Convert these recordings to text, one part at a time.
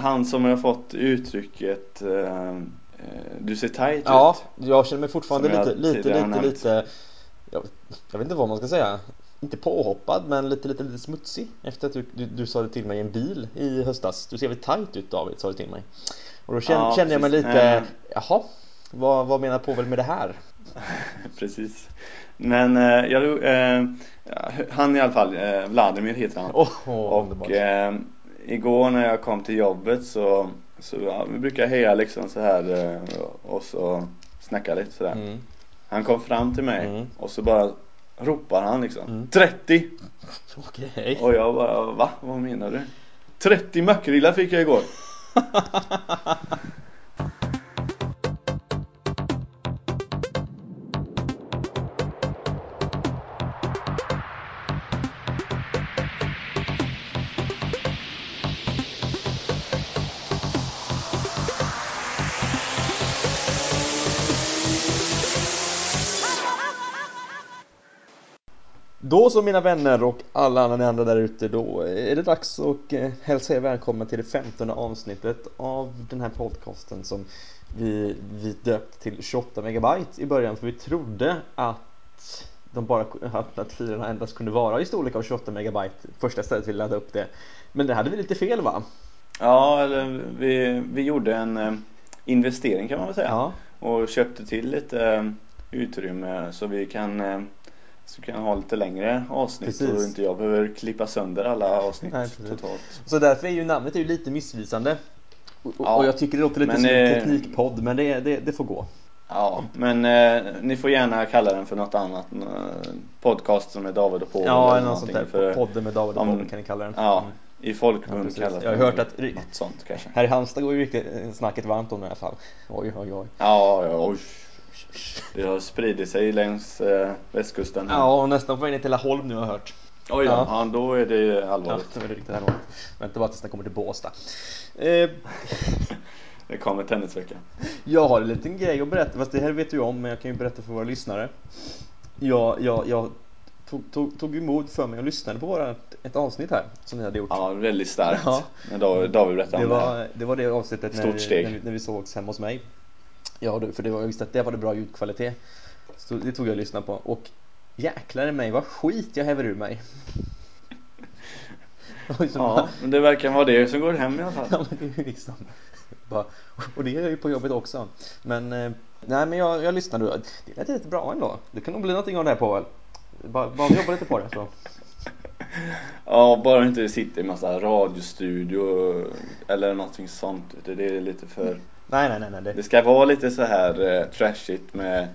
Han som har fått uttrycket eh, du ser tight ja, ut. Ja, jag känner mig fortfarande lite, lite, lite, nämnt. lite jag, jag vet inte vad man ska säga Inte påhoppad men lite, lite, lite smutsig Efter att du, du, du sa det till mig i en bil i höstas Du ser väl tight ut David, sa du till mig Och då kände, Ja, kände jag mig lite Nej, Jaha, vad, vad menar Povel med det här? Precis. Men eh, jag, eh, han i alla fall, eh, Vladimir heter han. Oh, underbart Och eh, igår när jag kom till jobbet så, så ja, vi brukar heja liksom så här eh, och så snacka lite sådär. mm. Han kom fram till mig Mm. och så bara ropar han liksom Mm. 30! Okej Och jag bara va? Vad menar du? 30 makrillar fick jag igår! Då så mina vänner och alla andra där ute då är det dags att eh, hälsa er välkommen till det femtonde avsnittet av den här podcasten som vi, vi döpt till 28 megabyte i början för vi trodde att de bara att filerna endast kunde vara i storlek av 28 megabyte första stället vi laddade upp det men det hade vi lite fel va? Ja, eller vi, vi gjorde en eh, investering kan man väl säga. Ja, Och köpte till lite eh, utrymme så vi kan så kan ha lite längre avsnitt Precis. och inte jag behöver klippa sönder alla avsnitt Nej, totalt. så därför är ju namnet är ju lite missvisande och, Ja, och jag tycker det låter lite men, som en eh, teknikpodd men det, det, det får gå Ja, men eh, ni får gärna kalla den för något annat. Eh, podcast som är David och Povel Ja, eller något sånt där. För, Podden med David och Povel kan ni kalla den. ja, Mm. i Ja, folkmun precis. kallas Jag har hört att- något sånt kanske. Här i Halmstad går ju riktigt eh, snacket varmt om det i alla fall. Oj, oj, oj. Ja, ja, oj. Det har spridit sig längs eh, västkusten. Ja, och nästan på väg ner till Laholm nu har jag hört. Oj då, Ja. ja. då är det Ja, allvarligt. det riktigt allvarligt. Vänta bara tills den kommer till Båstad. Eh, Det kommer tennisvecka. jag har en liten grej att berätta, fast det här vet du om, men jag kan ju berätta för våra lyssnare. Jag, jag, jag tog, tog, tog emot för mig och lyssnade på våra, ett avsnitt här som ni hade gjort. Ja, väldigt starkt. Ja. När David, David berättade Det om det här. var, det var det avsnittet när Stort steg. när, vi, när vi sågs hemma hos mig. Ja, det- för det var, jag visste att det var det bra ljudkvalitet. Så det tog jag och lyssnade på. Och jäklar i mig vad skit jag häver ur mig. Ja, men det verkar vara det som går hem i alla fall. Ja men det är ju liksom bara, Och det är jag ju på jobbet också Men eh, Nej men jag, jag lyssnade det lät rätt bra ändå Det kan nog bli någonting av det här på väl Bara, bara jobba lite på det så Ja, bara inte sitter i massa radiostudio eller någonting sånt. Det är lite för... Nej nej nej, nej det, Det ska vara lite så här eh, trashigt med...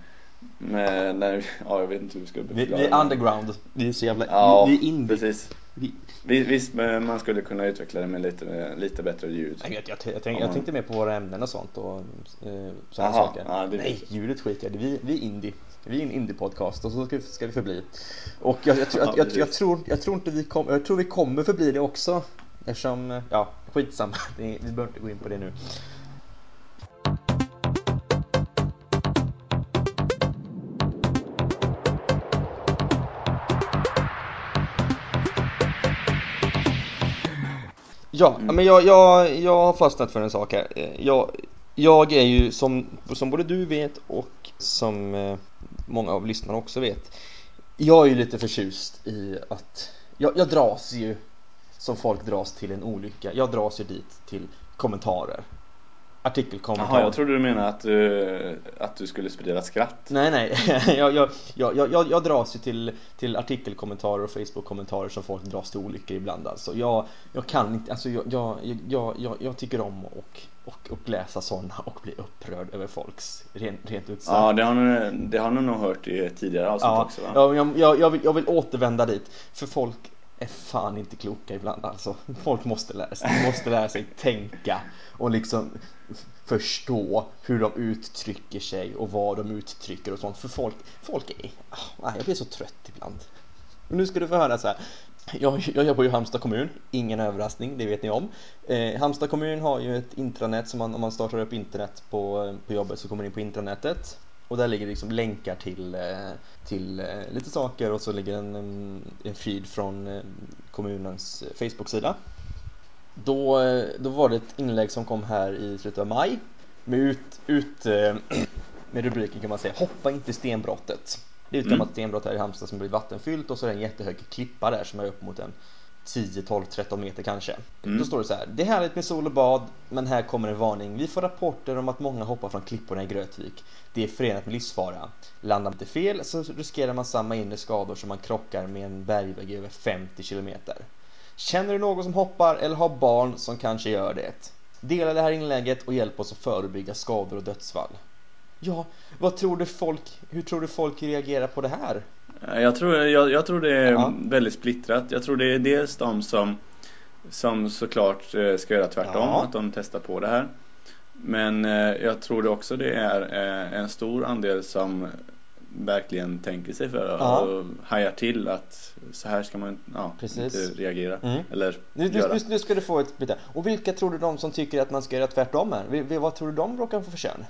Med när, ja jag vet inte hur vi ska vi, vi förklara är underground. Vi är så jävla, Ja, vi, vi är indie. precis. vi, Vi- Visst, men man skulle kunna utveckla det med lite, lite bättre ljud. Nej, jag, jag, jag, tänk, jag tänkte mer på våra ämnen och sånt och eh, sådana saker. ja, det Nej, ljudet skiter jag vi, vi är indie. Vi är en indie-podcast och så ska vi, ska vi förbli. Och jag, jag, jag, jag, jag, tror, jag tror inte vi kommer, jag tror vi kommer förbli det också Eftersom, eh, ja skitsamma, vi behöver inte gå in på det nu Ja, Mm. men jag, jag, jag har fastnat för en sak här. Eh, Jag, jag är ju som, som både du vet och som eh, många av lyssnarna också vet. Jag är ju lite förtjust i att jag, jag dras ju som folk dras till en olycka. Jag dras ju dit till kommentarer. Artikelkommentarer. Jaha, jag trodde du menade att du, att du skulle sprida skratt. Nej, nej. jag, jag, jag, jag, jag dras ju till, till artikelkommentarer och Facebook-kommentarer som folk dras till olyckor ibland. Alltså, jag, jag kan inte, alltså jag, jag, jag, jag, jag tycker om och, och, och läsa sådana och bli upprörd över folks rent, rent ut sagt. Ja, det har, ni, det har ni nog hört i tidigare avsnitt Ja, också va? ja jag, jag, jag, vill, jag vill återvända dit. För folk är fan inte kloka ibland alltså. Folk måste lära sig, måste lära sig tänka och liksom förstå hur de uttrycker sig och vad de uttrycker och sånt. För folk, folk är, Oh, jag blir så trött ibland. Men nu ska du få höra så här. Jag, jag jobbar ju i Halmstad kommun, ingen överraskning, det vet ni om. Eh, Halmstad kommun har ju ett intranät som man, om man startar upp internet på, eh, på jobbet så kommer man in på intranätet. Och där ligger liksom länkar till, eh, till eh, lite saker och så ligger en, en, feed från eh, kommunens Facebook-sida. Då, då var det ett inlägg som kom här i slutet av maj med, ut, ut, med rubriken kan man säga Hoppa inte stenbrottet. Det är ett Mm. gammalt stenbrott här i Halmstad som blir vattenfyllt och så är det en jättehög klippa där som är upp mot en 10, 12, 13 meter kanske. Mm. Då står det så här. Det är härligt med sol och bad, men här kommer en varning. Vi får rapporter om att många hoppar från klipporna i Grötvik. Det är förenat med livsfara. Landar man inte fel så riskerar man samma inre skador som man krockar med en bergvägg över 50 kilometer. Känner du någon som hoppar eller har barn som kanske gör det? Dela det här inlägget och hjälp oss att förebygga skador och dödsfall. Ja, vad tror du folk, hur tror du folk reagerar på det här? Jag tror, jag, jag tror det är Ja. väldigt splittrat. Jag tror det är dels de som, som såklart eh, ska göra tvärtom, Ja. att de testar på det här. Men eh, jag tror det också det är eh, en stor andel som verkligen tänker sig för Ja. och hajar till att så här ska man ja, Precis. inte reagera. Mm. Eller Nu, göra. nu, nu ska du få ett bitte. Och vilka tror du de som tycker att man ska göra tvärtom är? Vad tror du de råkar få för kön?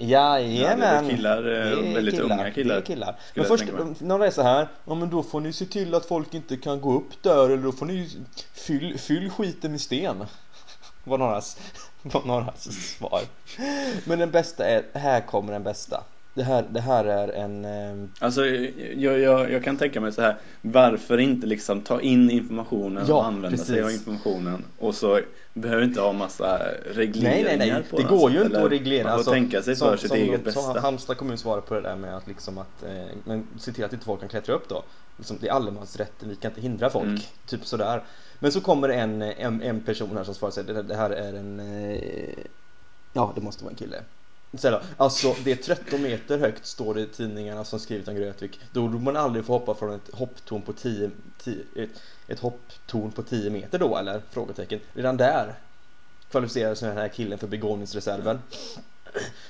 Jajamän! Ja, det är killar, eh, Det är väldigt unga killar, Det är killar. Men först, mig. några är så här, ja men då får ni se till att folk inte kan gå upp där eller då får ni fyll, fyll skiten med sten. Var någras, var någras svar. Men den bästa är, här kommer den bästa. Det här, det här är en... Eh, Alltså jag, jag, jag kan tänka mig så här Varför inte liksom ta in informationen Ja, och använda sig precis. av informationen Och så behöver inte ha massa regleringar Nej, nej, nej. Det går ju eller inte att reglera. Man får Alltså, tänka sig för sitt eget Som bästa Halmstad kommun svarar på det där med att liksom att, eh, men se till att inte folk kan klättra upp då. Liksom, det är allemansrätten, vi kan inte hindra folk. Mm. Typ sådär. Men så kommer en, en, en person här som svarar sig, det, det här är en, eh, ja det måste vara en kille. Alltså det är 13 meter högt står det i tidningarna som skrivit om Grötvik. Då borde man aldrig få hoppa från ett hopptorn på 10, 10 ett, ett hopptorn på 10 meter då eller? Frågetecken. Redan där kvalificerar sig den här killen för begåvningsreserven.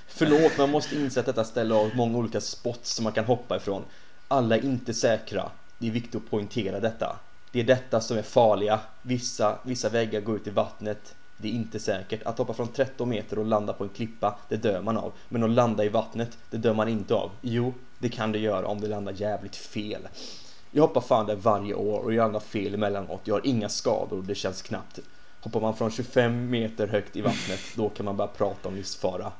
Förlåt, man måste inse att detta ställe har många olika spots som man kan hoppa ifrån. Alla är inte säkra. Det är viktigt att poängtera detta. Det är detta som är farliga. Vissa, vissa väggar går ut i vattnet. Det är inte säkert. Att hoppa från 13 meter och landa på en klippa, det dör man av. Men att landa i vattnet, det dör man inte av. Jo, det kan du göra om du landar jävligt fel. Jag hoppar fan där varje år och jag landar fel emellanåt. Jag har inga skador och det känns knappt. Hoppar man från 25 meter högt i vattnet, då kan man börja prata om livsfara.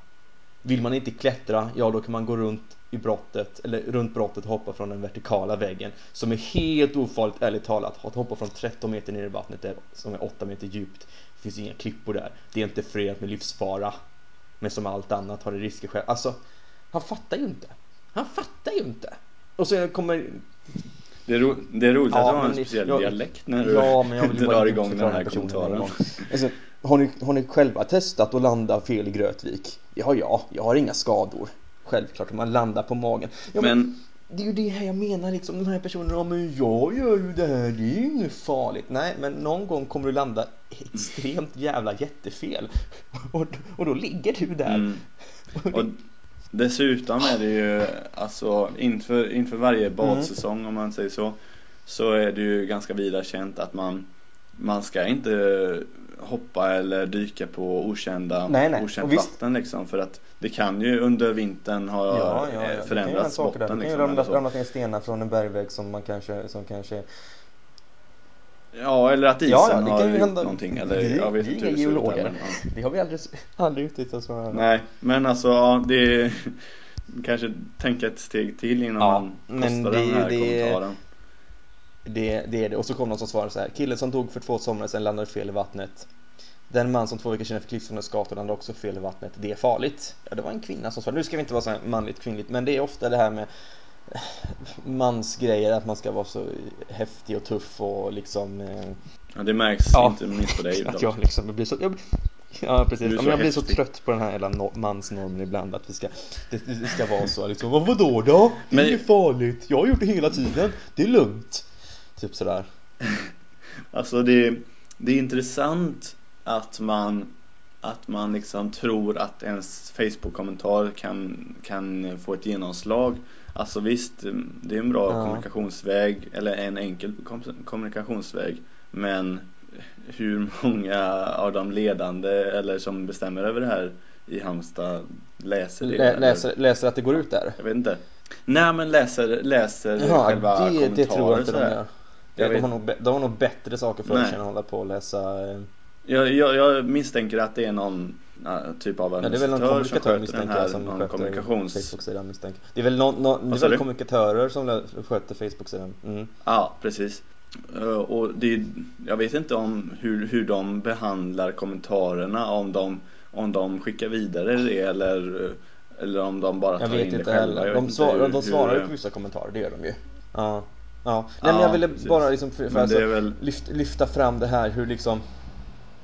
Vill man inte klättra, ja då kan man gå runt i brottet, eller runt brottet hoppa från den vertikala väggen som är helt ofarligt, ärligt talat. Att hoppa från 13 meter ner i vattnet där, som är 8 meter djupt. Det finns inga klippor där. Det är inte förenat med livsfara. Men som allt annat har det risker själv. Alltså, han fattar ju inte. Han fattar ju inte. Och så kommer Det är, ro, det är roligt Ja, att du har en speciell jag- dialekt när du Ja, men jag vill drar igång den här kommentaren. Alltså, har, ni, har ni själva testat att landa fel i Grötvik? Ja, ja, jag har inga skador. Självklart, man landar på magen. Ja, men, Men det är ju det här jag menar liksom, de här personerna, ja men jag gör ju det här, det är ju inget farligt. Nej, men någon gång kommer du landa extremt jävla jättefel. Och, och då ligger du där. mm, och dessutom är det ju alltså inför, inför varje badsäsong om man säger så Så är det ju ganska vida känt att man Man ska inte hoppa eller dyka på okända, Nej, nej. okänt visst- vatten liksom för att det kan ju under vintern ha Ja, ja, ja. eh, Det förändrats där. botten Det kan ju liksom, ramla, eller så. ramla ner stenar från en bergvägg som man kanske, som kanske Ja eller att isen Ja, ja, det har gjort hända. någonting eller Vi- jag vet är inte hur det ser ut där, men, ja. Det har vi aldrig, aldrig utnyttjat så Nej, men alltså ja, det är kanske tänka ett steg till innan man men postar det är den här det- kommentaren. Det, det är det. Och så kom någon som svarade så här. Killen som dog för två somrar sedan landade fel i vattnet. Den man som två veckor senare fick livshotande landade också fel i vattnet. Det är farligt. Ja, det var en kvinna som svarade. Nu ska vi inte vara så manligt kvinnligt, men det är ofta det här med eh, mansgrejer, att man ska vara så häftig och tuff och liksom... Eh, Ja, det märks Ja, inte minst på dig att jag liksom jag blir så... Jag, ja, precis. Men jag blir så häftig. trött på den här jävla no, mansnormen ibland, att vi ska... Det, det ska vara så liksom. Vad vadå då? Det är Men- farligt. Jag har gjort det hela tiden. Det är lugnt. Typ sådär. Alltså det, det är intressant att man att man liksom tror att ens Facebook-kommentar kan, kan få ett genomslag. Alltså visst, det är en bra Ja. kommunikationsväg, eller en enkel kom- kommunikationsväg. Men hur många av de ledande eller som bestämmer över det här i Halmstad läser det? Lä, läser, läser att det går ut där? Jag vet inte. Nej men läser, läser Jaha, själva det, kommentarer det tror jag inte de gör. Jag de, har nog, de har nog bättre saker för sig än att hålla på och läsa eh, Jag, jag, jag misstänker att det är någon ja, typ av Ja, det är väl någon administratör som sköter den här som någon kommunikations... Facebook-sidan misstänker Det är väl, någon, någon, det är väl kommunikatörer som sköter Facebook-sidan? Mm. Ja, precis. Eh, Och det, jag vet inte om hur, hur de behandlar kommentarerna, om de, om de skickar vidare det eller, eller om de bara tar Jag vet in det inte själva. heller. Jag De, vet svar, inte hur- de svarar ju hur- på vissa kommentarer, det gör de ju. Ja. Ja. Nej men Ja, jag ville precis. bara liksom för, för Men alltså, väl... lyft, lyfta fram det här hur liksom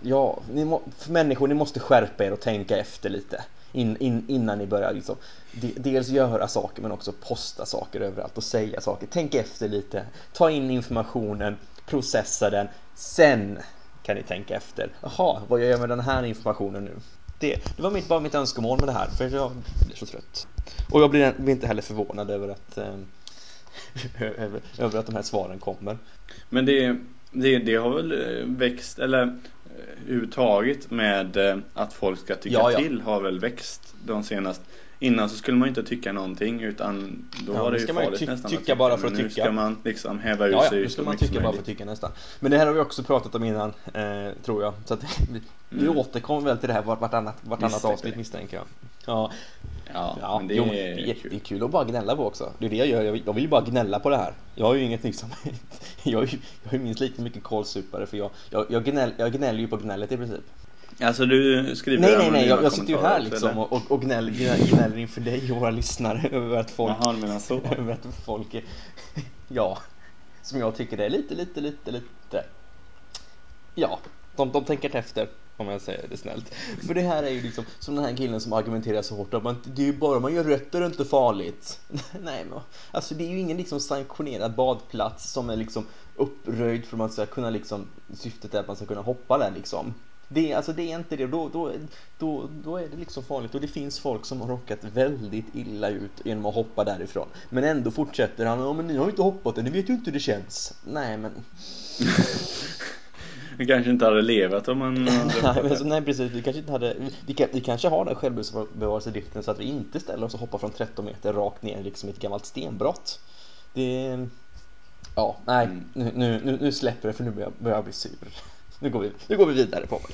Ja, ni må, för människor, ni måste skärpa er och tänka efter lite in, in, innan ni börjar liksom de, dels göra saker men också posta saker överallt och säga saker. Tänk efter lite, ta in informationen, processa den, sen kan ni tänka efter. Jaha, vad gör jag med den här informationen nu? Det, det var mitt, bara mitt önskemål med det här, för jag blir så trött. Och jag blir, blir inte heller förvånad över att eh, över, över att de här svaren kommer. Men det, det, det har väl eh, växt, eller eh, överhuvudtaget med eh, att folk ska tycka Ja, ja. till har väl växt de senaste Innan så skulle man ju inte tycka någonting utan då Ja, var det ju farligt ty- nästan tycka tycka bara för att Men nu tycka. ska man liksom häva ur Ja, ja, sig nu ska man tycka som bara för att tycka nästan. Men det här har vi också pratat om innan, eh, tror jag. Så att vi, vi Mm. återkommer väl till det här vart- vartannat, vartannat Misstänker avsnitt det. misstänker jag. Ja, Ja, ja men det jo, är det, är, kul. det är kul att bara gnälla på också. Det är det jag gör, jag vill, jag vill ju bara gnälla på det här. Jag har ju inget liksom, jag är ju jag är ju minst lika mycket kålsupare för jag, jag, jag, gnäll, jag gnäller ju på gnället i princip. Alltså du skriver Nej nej nej, jag, jag sitter ju här liksom eller? och, och, och gnäller, gnäller, inför dig och våra lyssnare över att folk Jaha, menar så? över att folk är, ja, som jag tycker det är lite, lite, lite, lite, ja, de, de tänker efter om jag säger det snällt. För det här är ju liksom som den här killen som argumenterar så hårt att man, det är ju bara man gör rätt är det inte farligt. Nej men alltså det är ju ingen liksom sanktionerad badplats som är liksom uppröjd för att man ska kunna liksom, syftet är att man ska kunna hoppa där liksom. Det, är- alltså det är inte det, då, då, då, då är det liksom farligt och det finns folk som har råkat väldigt illa ut genom att hoppa därifrån. Men ändå fortsätter han, ja men ni har ju inte hoppat än, ni vet ju inte hur det känns. Nej men, Vi kanske inte hade levat om man nej, men nej precis, vi kanske inte hade, vi, kan, vi kanske har den självbevarelsedriften så att vi inte ställer oss och hoppar från 13 meter rakt ner liksom i ett gammalt stenbrott. Det, ja, nej, Mm. nu, nu, nu, nu släpper det för nu börjar jag, börjar jag bli sur. Nu går vi, nu går vi vidare på mig.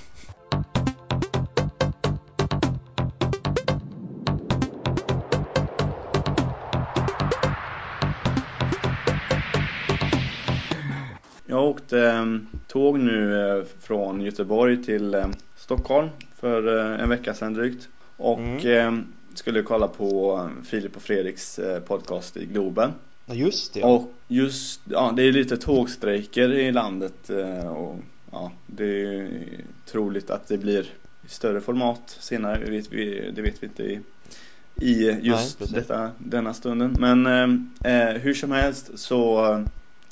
Jag åkte eh, tåg nu eh, från Göteborg till eh, Stockholm för en vecka sedan drygt. Och Mm. skulle kolla på Filip och Fredriks podcast i Globen. Ja, just det. Och just, ja det är lite tågstrejker i landet och ja, det är ju troligt att det blir större format senare, det vet vi, det vet vi inte i, i just precis. detta, denna stunden. Men eh, eh, hur som helst så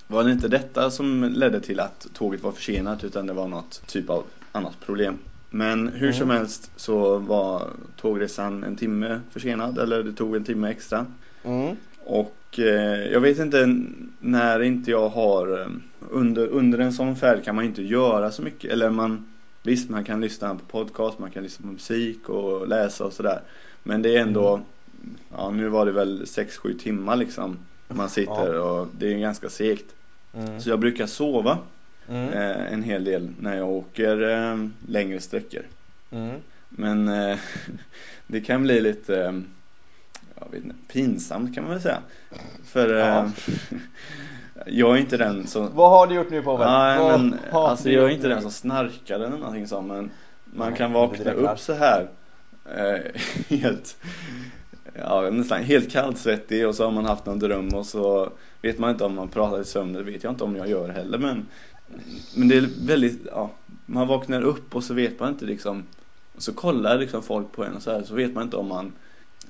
var det inte detta som ledde till att tåget var försenat utan det var något typ av annat problem. Men hur Mm. som helst så var tågresan en timme försenad eller det tog en timme extra. Mm. Och eh, jag vet inte när inte jag har eh, under, under en sån färd kan man inte göra så mycket eller man Visst man kan lyssna på podcast, man kan lyssna på musik och läsa och sådär Men det är ändå Mm. Ja nu var det väl 6-7 timmar liksom Man sitter och det är ganska segt Mm. Så jag brukar sova Mm. eh, en hel del när jag åker eh, längre sträckor Mm. Men eh, det kan bli lite eh, jag vet inte, pinsamt kan man väl säga. För Ja. Jag är inte den som Vad har du gjort nu Povel? Nej Vad men har alltså du jag är gjort inte nu? den som snarkar eller någonting sånt men man Nej, kan vakna direkt upp så här eh, helt Ja nästan helt kallsvettig och så har man haft någon dröm och så vet man inte om man pratar i sömn det vet jag inte om jag gör heller men Men det är väldigt, ja Man vaknar upp och så vet man inte liksom och så kollar liksom folk på en och så här så vet man inte om man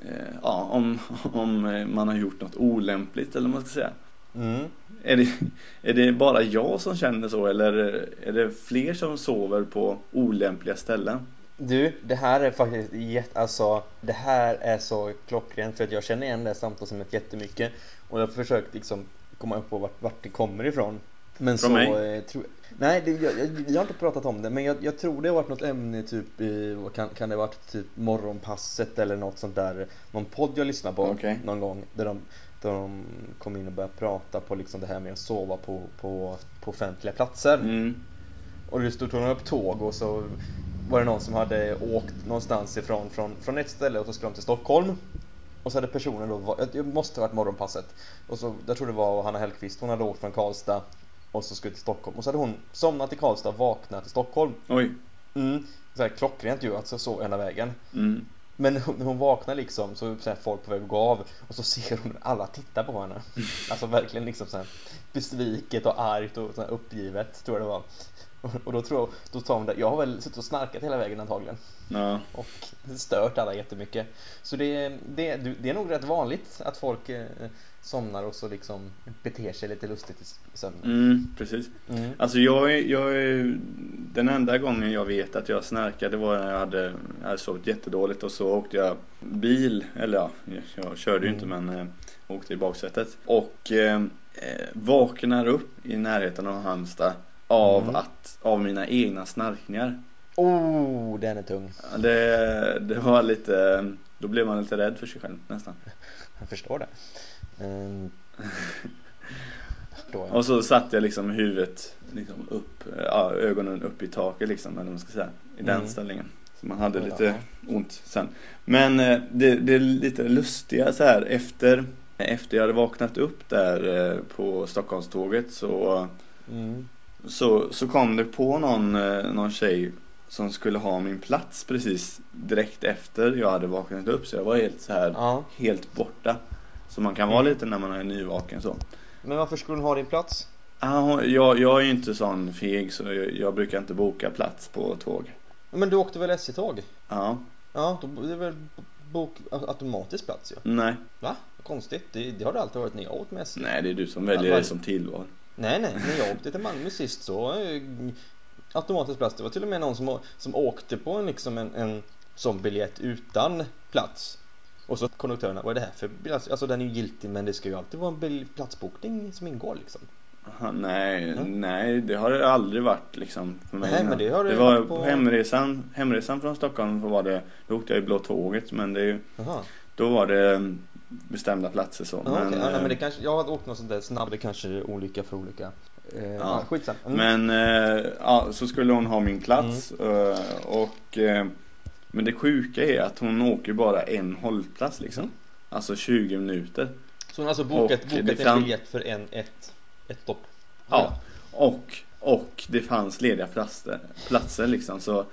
eh, Ja om, om man har gjort något olämpligt eller vad man ska säga Mm. är det, är det bara jag som känner så eller är det fler som sover på olämpliga ställen? Du, det här är faktiskt jätte, alltså det här är så klockrent för att jag känner igen det här samtalsämnet jättemycket och jag har försökt liksom komma upp på vart, vart det kommer ifrån. Men Från så, mig? eh, tro, nej det, jag, jag, vi har inte pratat om det men jag, jag tror det har varit något ämne typ i, kan, kan det ha varit typ morgonpasset eller något sånt där, någon podd jag lyssnade på Okej. någon gång där de, där de kom in och började prata på liksom det här med att sova på, på, på offentliga platser. Mm. Och då tog de upp tåg och så var det någon som hade åkt någonstans ifrån från, från ett ställe och så skulle de till Stockholm. Och så hade personen då, det måste ha varit morgonpasset. Och så, jag tror det var Hanna Hellquist, hon hade åkt från Karlstad och så skulle till Stockholm. Och så hade hon somnat i Karlstad och vaknat i Stockholm. Oj. Mm, så här, klockrent ju, alltså så hela vägen. Mm. Men när hon vaknar liksom så är folk på väg att gå av och så ser hon alla titta på henne. Alltså verkligen liksom så här besviket och argt och så uppgivet tror jag det var. Och då tror jag, då sa hon det, jag har väl suttit och snarkat hela vägen antagligen. Ja. Och stört alla jättemycket. Så det, det, det är nog rätt vanligt att folk eh, somnar och så liksom beter sig lite lustigt i sömnen. Mm, precis. Mm. Alltså jag, jag den enda gången jag vet att jag snarkade var när jag hade, jag hade sovit jättedåligt och så åkte jag bil, eller ja, jag, körde ju inte Mm. men eh, åkte i baksätet. Och eh, vaknar upp i närheten av Halmstad av Mm. att, av mina egna snarkningar. Oh, den är tung. Det, det var lite, då blev man lite rädd för sig själv nästan. Jag förstår det. Förstår jag. Och så satt jag liksom huvudet liksom upp, ja, ögonen upp i taket liksom, eller vad man ska säga. I den Mm. ställningen. Så man hade Ja. lite ont sen. Men eh, det, det är lite lustiga så här efter, efter jag hade vaknat upp där eh, på Stockholmståget så, Mm. Så, så kom det på någon, eh, någon tjej som skulle ha min plats precis direkt efter jag hade vaknat upp. Så jag var helt så här, Ja. helt borta. Så man kan vara Mm. lite när man är nyvaken så. Men varför skulle hon ha din plats? Ja, jag, jag är ju inte sån feg så jag, jag brukar inte boka plats på tåg. Men du åkte väl SJ-tåg? Ja, Ja, då är det väl bok automatisk plats ju. nej, Va? Konstigt. Det, det har det alltid varit när jag åkt med SJ. nej det är du som väljer Ja, det som tillval. Nej, nej. När jag åkte till Malmö sist så eh, automatisk plats. Det var till och med någon som, som åkte på en, liksom en, en sån biljett utan plats. Och så konduktörerna, vad är det här för biljett? Alltså den är ju giltig men det ska ju alltid vara en platsbokning som ingår liksom. Aha, nej, Mm. nej det har det aldrig varit liksom för mig. Nej, men det har det det var på- på hemresan, hemresan från Stockholm var det, då åkte jag i Blå Tåget men det, är ju- Jaha. då var det bestämda platser så. Ja, okej. ja, nej, eh, men det kanske, jag har åkt något sånt där snabbt, det kanske är olika för olika. Eh, ja. skitsamma. Mm. Men eh, ja, så skulle hon ha min plats eh, och eh, Men det sjuka är att hon åker bara en hållplats liksom. Mm. Alltså 20 minuter. Så hon har alltså bokat, och bokat en biljett för en, ett, ett stopp? Ja. Och, och det fanns lediga platser, platser liksom så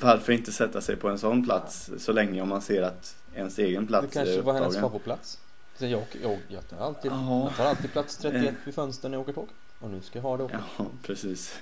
Varför inte sätta sig på en sån plats så länge om man ser att ens egen Det plats kanske är var hennes favoritplats. Så jag, jag, jag, tar alltid, Ja. jag tar alltid plats 31 Eh. vid fönstret när jag åker tåg. Och nu ska jag ha det också. Ja, precis.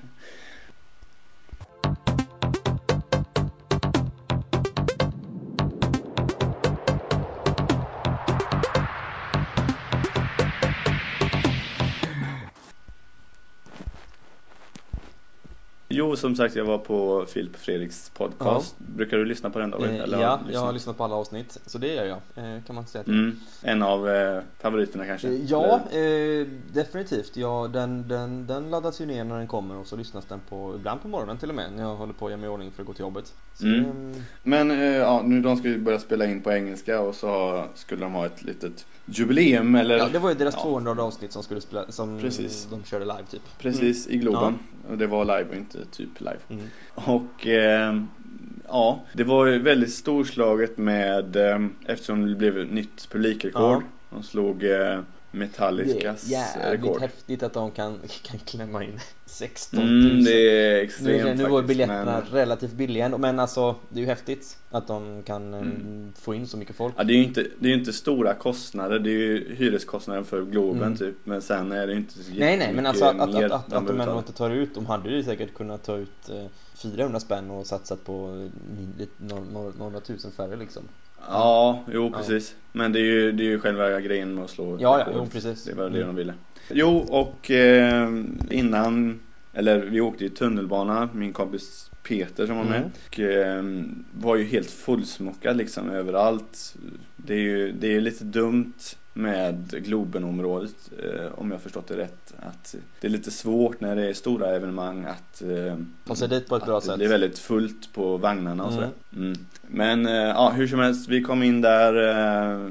Jo, som sagt, jag var på Filip Fredriks podcast. Brukar du lyssna på den David? Eh, Eller ja, jag har lyssnat på alla avsnitt. Så det gör jag, eh, kan man säga. Mm, en av eh, favoriterna kanske? Eh, Ja, eh, definitivt. Ja, den, den, den laddas ju ner när den kommer och så lyssnas den på, ibland på morgonen till och med, när jag håller på att göra mig i ordning för att gå till jobbet. Så Mm. mm, Men eh, ja, nu de ska ju börja spela in på engelska och så skulle de ha ett litet jubileum eller ja, det var ju deras ja, 200 avsnitt som skulle spela, som Precis. de körde live typ. Precis, i Globen. Och det var live och inte typ live. Mm. Och eh, ja, det var ju väldigt storslaget med eh, eftersom det blev nytt publikrekord. De slog eh, Metallicas Det är jävligt rekord. häftigt att de kan, kan klämma in 16 000. Mm, det är nu, extremt nu var faktiskt, biljetterna men- relativt billiga ändå, men alltså det är ju häftigt att de kan eh, Mm. få in så mycket folk. Ja, det är ju inte, det är inte stora kostnader, det är ju hyreskostnaden för Globen Mm. typ. Men sen är det ju inte så Nej nej men alltså att, att, att, att, att de ändå inte tar ut, de hade ju säkert kunnat ta ut eh, 400 spänn och satsat på eh, några tusen färre liksom. Ja, jo Ja. precis. Men det är ju, det är ju själva grejen med att slå Ja, ja, jo, precis. Det var det Mm. de ville. Jo, och eh, innan, eller vi åkte i tunnelbana, min kompis Peter som var med. Mm. Och eh, var ju helt fullsmockad liksom överallt. Det är ju det är lite dumt med Globenområdet, eh, om jag förstått det rätt. Att det är lite svårt när det är stora evenemang att eh, Ta sig dit på ett bra att det sätt. blir väldigt fullt på vagnarna och Mm. sådär. Mm. Men eh, ja, hur som helst, vi kom in där eh,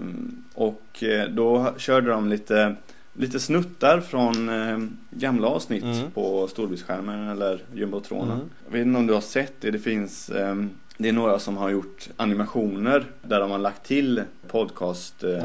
och eh, då körde de lite lite snuttar från eh, gamla avsnitt Mm. på storbildsskärmen eller jumbotronen. Mm. Jag vet inte om du har sett det, det finns eh, det är några som har gjort animationer där de har lagt till podcast eh.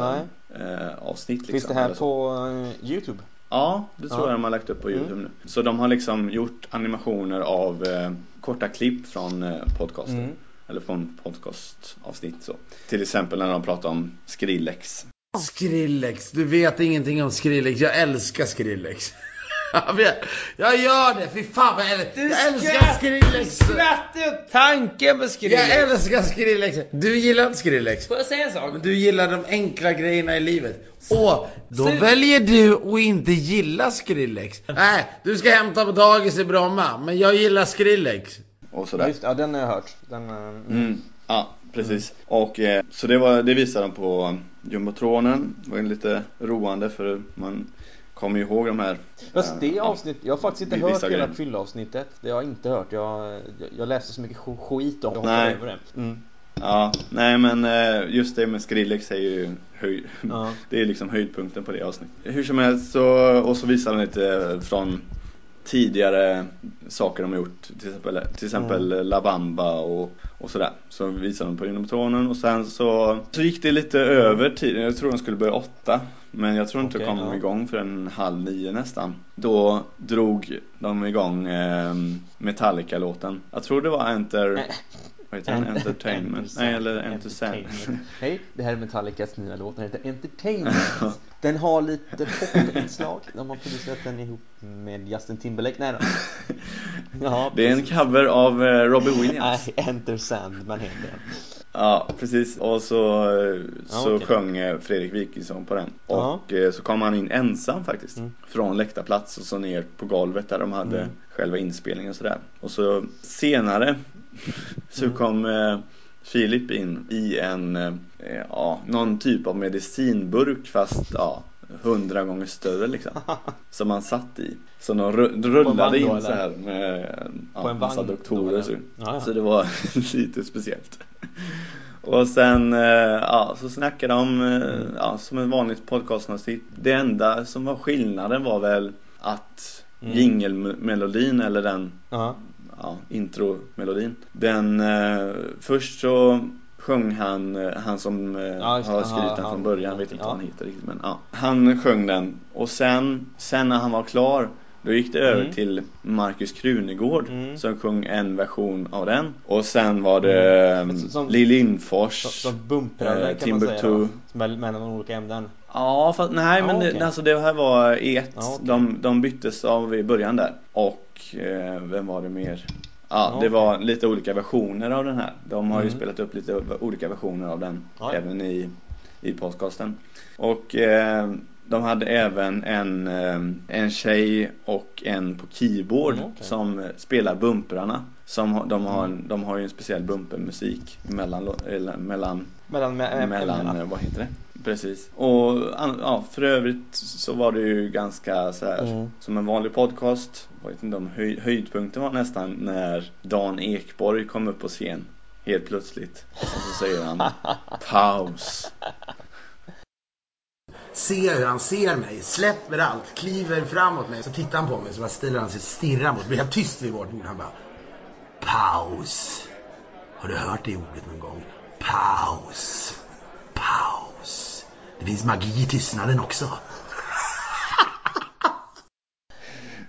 Eh, avsnitt liksom, Finns det här på eh, Youtube? Ja, det tror Ja. jag de har lagt upp på Mm. Youtube nu. Så de har liksom gjort animationer av eh, korta klipp från eh, podcaster. Mm. Eller från podcastavsnitt så. Till exempel när de pratar om Skrillex. Skrillex, du vet ingenting om Skrillex. Jag älskar Skrillex. Jag vet. Jag gör det, fy fan vad jag älskar, jag älskar Skrillex. Skrattar åt tanken på Skrillex. Jag älskar Skrillex. Du gillar inte Skrillex. Får jag säga en sak? Men du gillar de enkla grejerna i livet. Och då Slut. väljer du att inte gilla Skrillex. Nej, du ska hämta på dagis i Bromma, men jag gillar Skrillex. Och sådär. Just, ja, den har jag hört. Den, eh, mm. Mm. Ja, precis. Och eh, så det, var, det visade de på jumbotronen. Det var lite roande för man kommer ihåg de här. Fast eh, det ja. avsnitt, jag har faktiskt inte hört hela grejer. fyllavsnittet. Det har jag inte hört. Jag, jag, läste så mycket sk- skit om det. Nej. över det. Mm. Ja, nej men eh, just det med Skrillex är ju höj... Ja. Det är liksom höjdpunkten på det avsnittet. Hur som helst så, och så visar de lite från tidigare saker de har gjort. Till exempel, till exempel Mm. La Bamba och, och sådär. Så visade de på Gynnomotronen och sen så, så gick det lite över tiden. Jag tror de skulle börja åtta. Men jag tror inte Okej, det kom ja. igång förrän halv nio nästan. Då drog de igång eh, Metallica-låten. Jag tror det var Enter... Vad heter den? Enter- Entertainment? Nej, eller Enter Sandman. Hej, det här är Metallicas nya låt. Den heter Entertainment. Den har lite popinslag. De har producerat den ihop med Justin Timberlake. Nej då. Ja, Det är en cover av eh, Robbie Williams. Nej, Enter Sandman heter den. Ja, precis. Och så, eh, så Ja, okej. sjöng Fredrik Wikingsson på den. Ja. Och eh, så kom han in ensam faktiskt. Mm. Från läktarplats och så ner på golvet där de hade Mm. själva inspelningen och sådär. Och så senare så Mm. kom eh, Filip in i en, eh, ja, någon typ av medicinburk fast ja, hundra gånger större liksom. som han satt i. Så de ru- rullade in så här med ja, På en massa doktorer. så. Ja, ja. så det var lite speciellt. Och sen, eh, ja, så snackade de, eh, ja, som ett vanligt podcastavsnitt. Det enda som var skillnaden var väl att Mm. jingelmelodin eller den Ja. Ja, intromelodin. Den, eh, först så sjöng han, eh, han som eh, Ja, har skrivit den från början, jag vet inte ja. vad han heter riktigt men ja. Han sjöng den och sen, sen när han var klar då gick det över Mm. till Markus Krunegård Mm. som sjöng en version av den. Och sen var det mm. Som- som- Lill Lindfors. De, de bumprade Eh, kan man säga Timbuktu. då. Mell- Mellan olika ämnen. Ja, fast nej Ja, men okej. det, alltså det här var i ett. Ja, okej. de, de byttes av i början där. Och eh, vem var det mer? Ja, det var lite olika versioner av den här. De har ju Mm. spelat upp lite olika versioner av den ja. även i, i podcasten. Och eh, de hade även en, eh, en tjej och en på keyboard Mm, okej. som spelar bumprarna. Som, de, har, en- de har ju en speciell bumpermusik mellan, eller, mellan Mellan mä- mellan, ämnena. eh, vad heter det? Precis. Och ja, för övrigt så var det ju ganska så här Mm. som en vanlig podcast. Jag vet inte om höj, höjdpunkten var nästan när Dan Ekborg kom upp på scen. Helt plötsligt. Och så säger han paus. Ser hur han ser mig, släpper allt, kliver framåt mig. Så tittar han på mig, så bara ställer han sig och stirrar mot mig. Blir helt tyst vid vårt bord. Han bara Paus. Har du hört det ordet någon gång? Paus. Paus. Det finns magi i tystnaden också.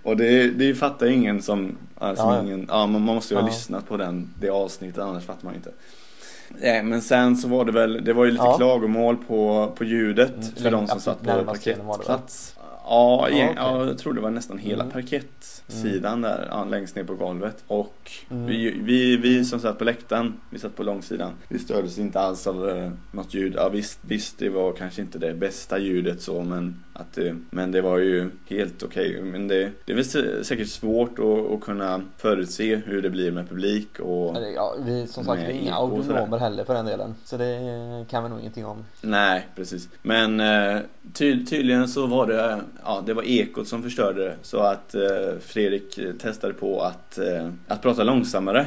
Och det, det fattar ingen som, alltså Ja, ingen, ja man man måste ju ha Ja. lyssnat på den, det avsnittet annars fattar man ju inte. Nej men sen så var det väl, det var ju lite Ja. klagomål på, på ljudet Mm, för de som satt på parkettplats. Ja, Ja, okej. ja, jag tror det var nästan hela Mm. Parkettsidan där, ja, längst ner på golvet. Och Mm. vi, vi, vi som satt på läktaren, vi satt på långsidan, vi stördes inte alls av eh, något ljud. Ja visst, visst, det var kanske inte det bästa ljudet så, men, att det, men det var ju helt okej. Men det, det är väl sä- säkert svårt att, att kunna förutse hur det blir med publik och Ja, vi som sagt, vi är inga audionomer heller för den delen. Så det kan vi nog ingenting om. Nej, precis. Men eh, ty tydligen så var det, ja, det var ekot som förstörde det. Så att eh, Fredrik eh, testade på att, eh, att prata långsammare.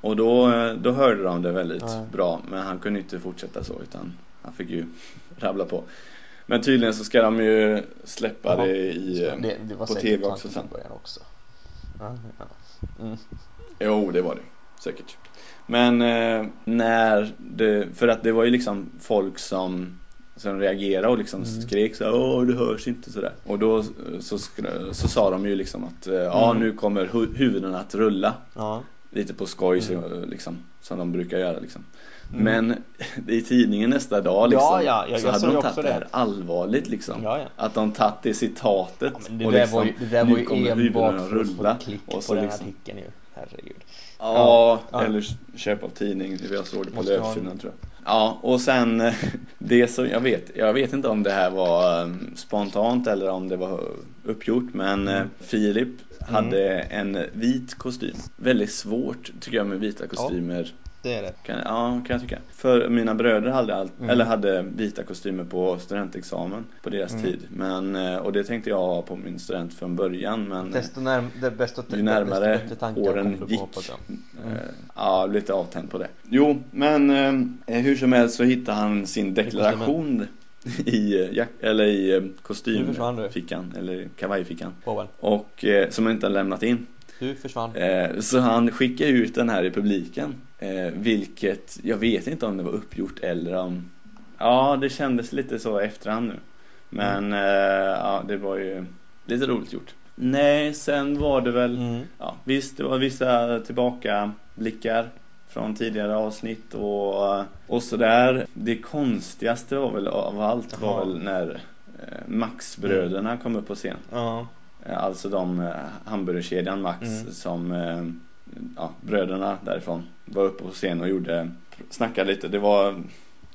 Och då, eh, då hörde de det väldigt Ja. bra. Men han kunde inte fortsätta så utan han fick ju rabbla på. Men tydligen så ska de ju släppa Jaha. det i, det, det på tv också sen. också. Ja, ja. Mm. Jo, det var det säkert. Men eh, när det, för att det var ju liksom folk som som reagerade och liksom Mm. skrek så här, åh det hörs inte sådär. Och då så, så sa de ju liksom att eh, ja Mm. nu kommer hu- huvudena att rulla. ja. Lite på skoj Mm. så, liksom, som de brukar göra liksom. Men i tidningen nästa dag Ja, liksom, ja, jag- så jag hade de tagit det här allvarligt liksom. Ja, ja. Att de tagit det citatet Ja, det och liksom, var ju, det där var nu ju kommer enbart huvudena för att rulla. och på så den liksom, artikeln ju. Herregud. Ja, Ja. eller köp av tidning. Jag såg det på löpsidan tror jag. Ja, och sen eh, det som jag vet, jag vet inte om det här var eh, spontant eller om det var uppgjort, men Mm. eh, Filip hade en vit kostym. Väldigt svårt tycker jag med vita kostymer. Det är det. Kan, ja, kan jag tycka. För mina bröder hade, allt, Mm. eller hade vita kostymer på studentexamen på deras Mm. tid. Men, eh, och det tänkte jag ha på min student från början. Men Desto närm det bästa ju närmare desto åren gick. på. Eh, Ja, jag blev lite avtänd på det. Jo, men eh, hur som helst så hittade han sin deklaration i, jack- eller i kostymfickan, eller kavajfickan. Och eh, som han inte har lämnat in. Du försvann. Eh, så han skickade ut den här i publiken. Eh, vilket, jag vet inte om det var uppgjort eller om... Ja, det kändes lite så efterhand nu. Men eh, ja, det var ju lite roligt gjort. Nej, sen var det väl... Mm. Ja, visst, det var vissa tillbakablickar från tidigare avsnitt och, och sådär. Det konstigaste var väl av allt var väl när eh, Max-bröderna kom upp på scen. Ja. Eh, Alltså de eh, hamburgerkedjan Max Mm. som eh, ja, bröderna därifrån var uppe på scen och gjorde snackade lite. Det var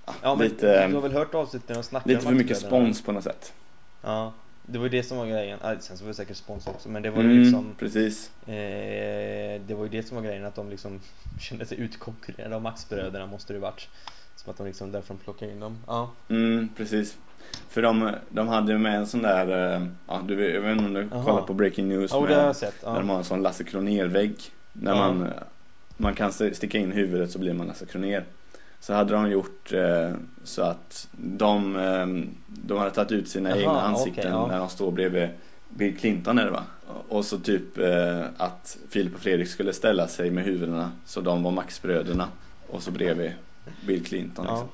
ja, Ja, men lite, du har väl hört avsnittet när de snackar lite för mycket spons på något sätt. Ja. Det var ju det som var grejen. Sen så var det säkert spons också. Men det var ju Mm, liksom precis. eh, Det var ju det som var grejen att de liksom kände sig utkonkurrerade av Maxbröderna måste det varit. Som att de liksom därifrån plockade in dem. Ja. Mm, precis. För de, de hade ju med en sån där, eh, ja, du, jag vet inte om du Jaha. kollar på Breaking News Ja, med, det har jag sett. där Ja. de har en sån Lasse Kronér-vägg. Där Ja. man, man kan st- sticka in huvudet så blir man Lasse Kronér. Så hade de gjort eh, så att de, eh, de hade tagit ut sina Jaha, egna ansikten ja. när de står bredvid Bill Clinton är det va? Och så typ eh, att Filip och Fredrik skulle ställa sig med huvudena så de var Max-bröderna och så bredvid Bill Clinton Ja. liksom.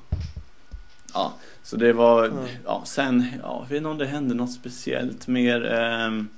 Ja, så det var, Mm. ja sen, ja, jag vet inte om det hände något speciellt mer ehm,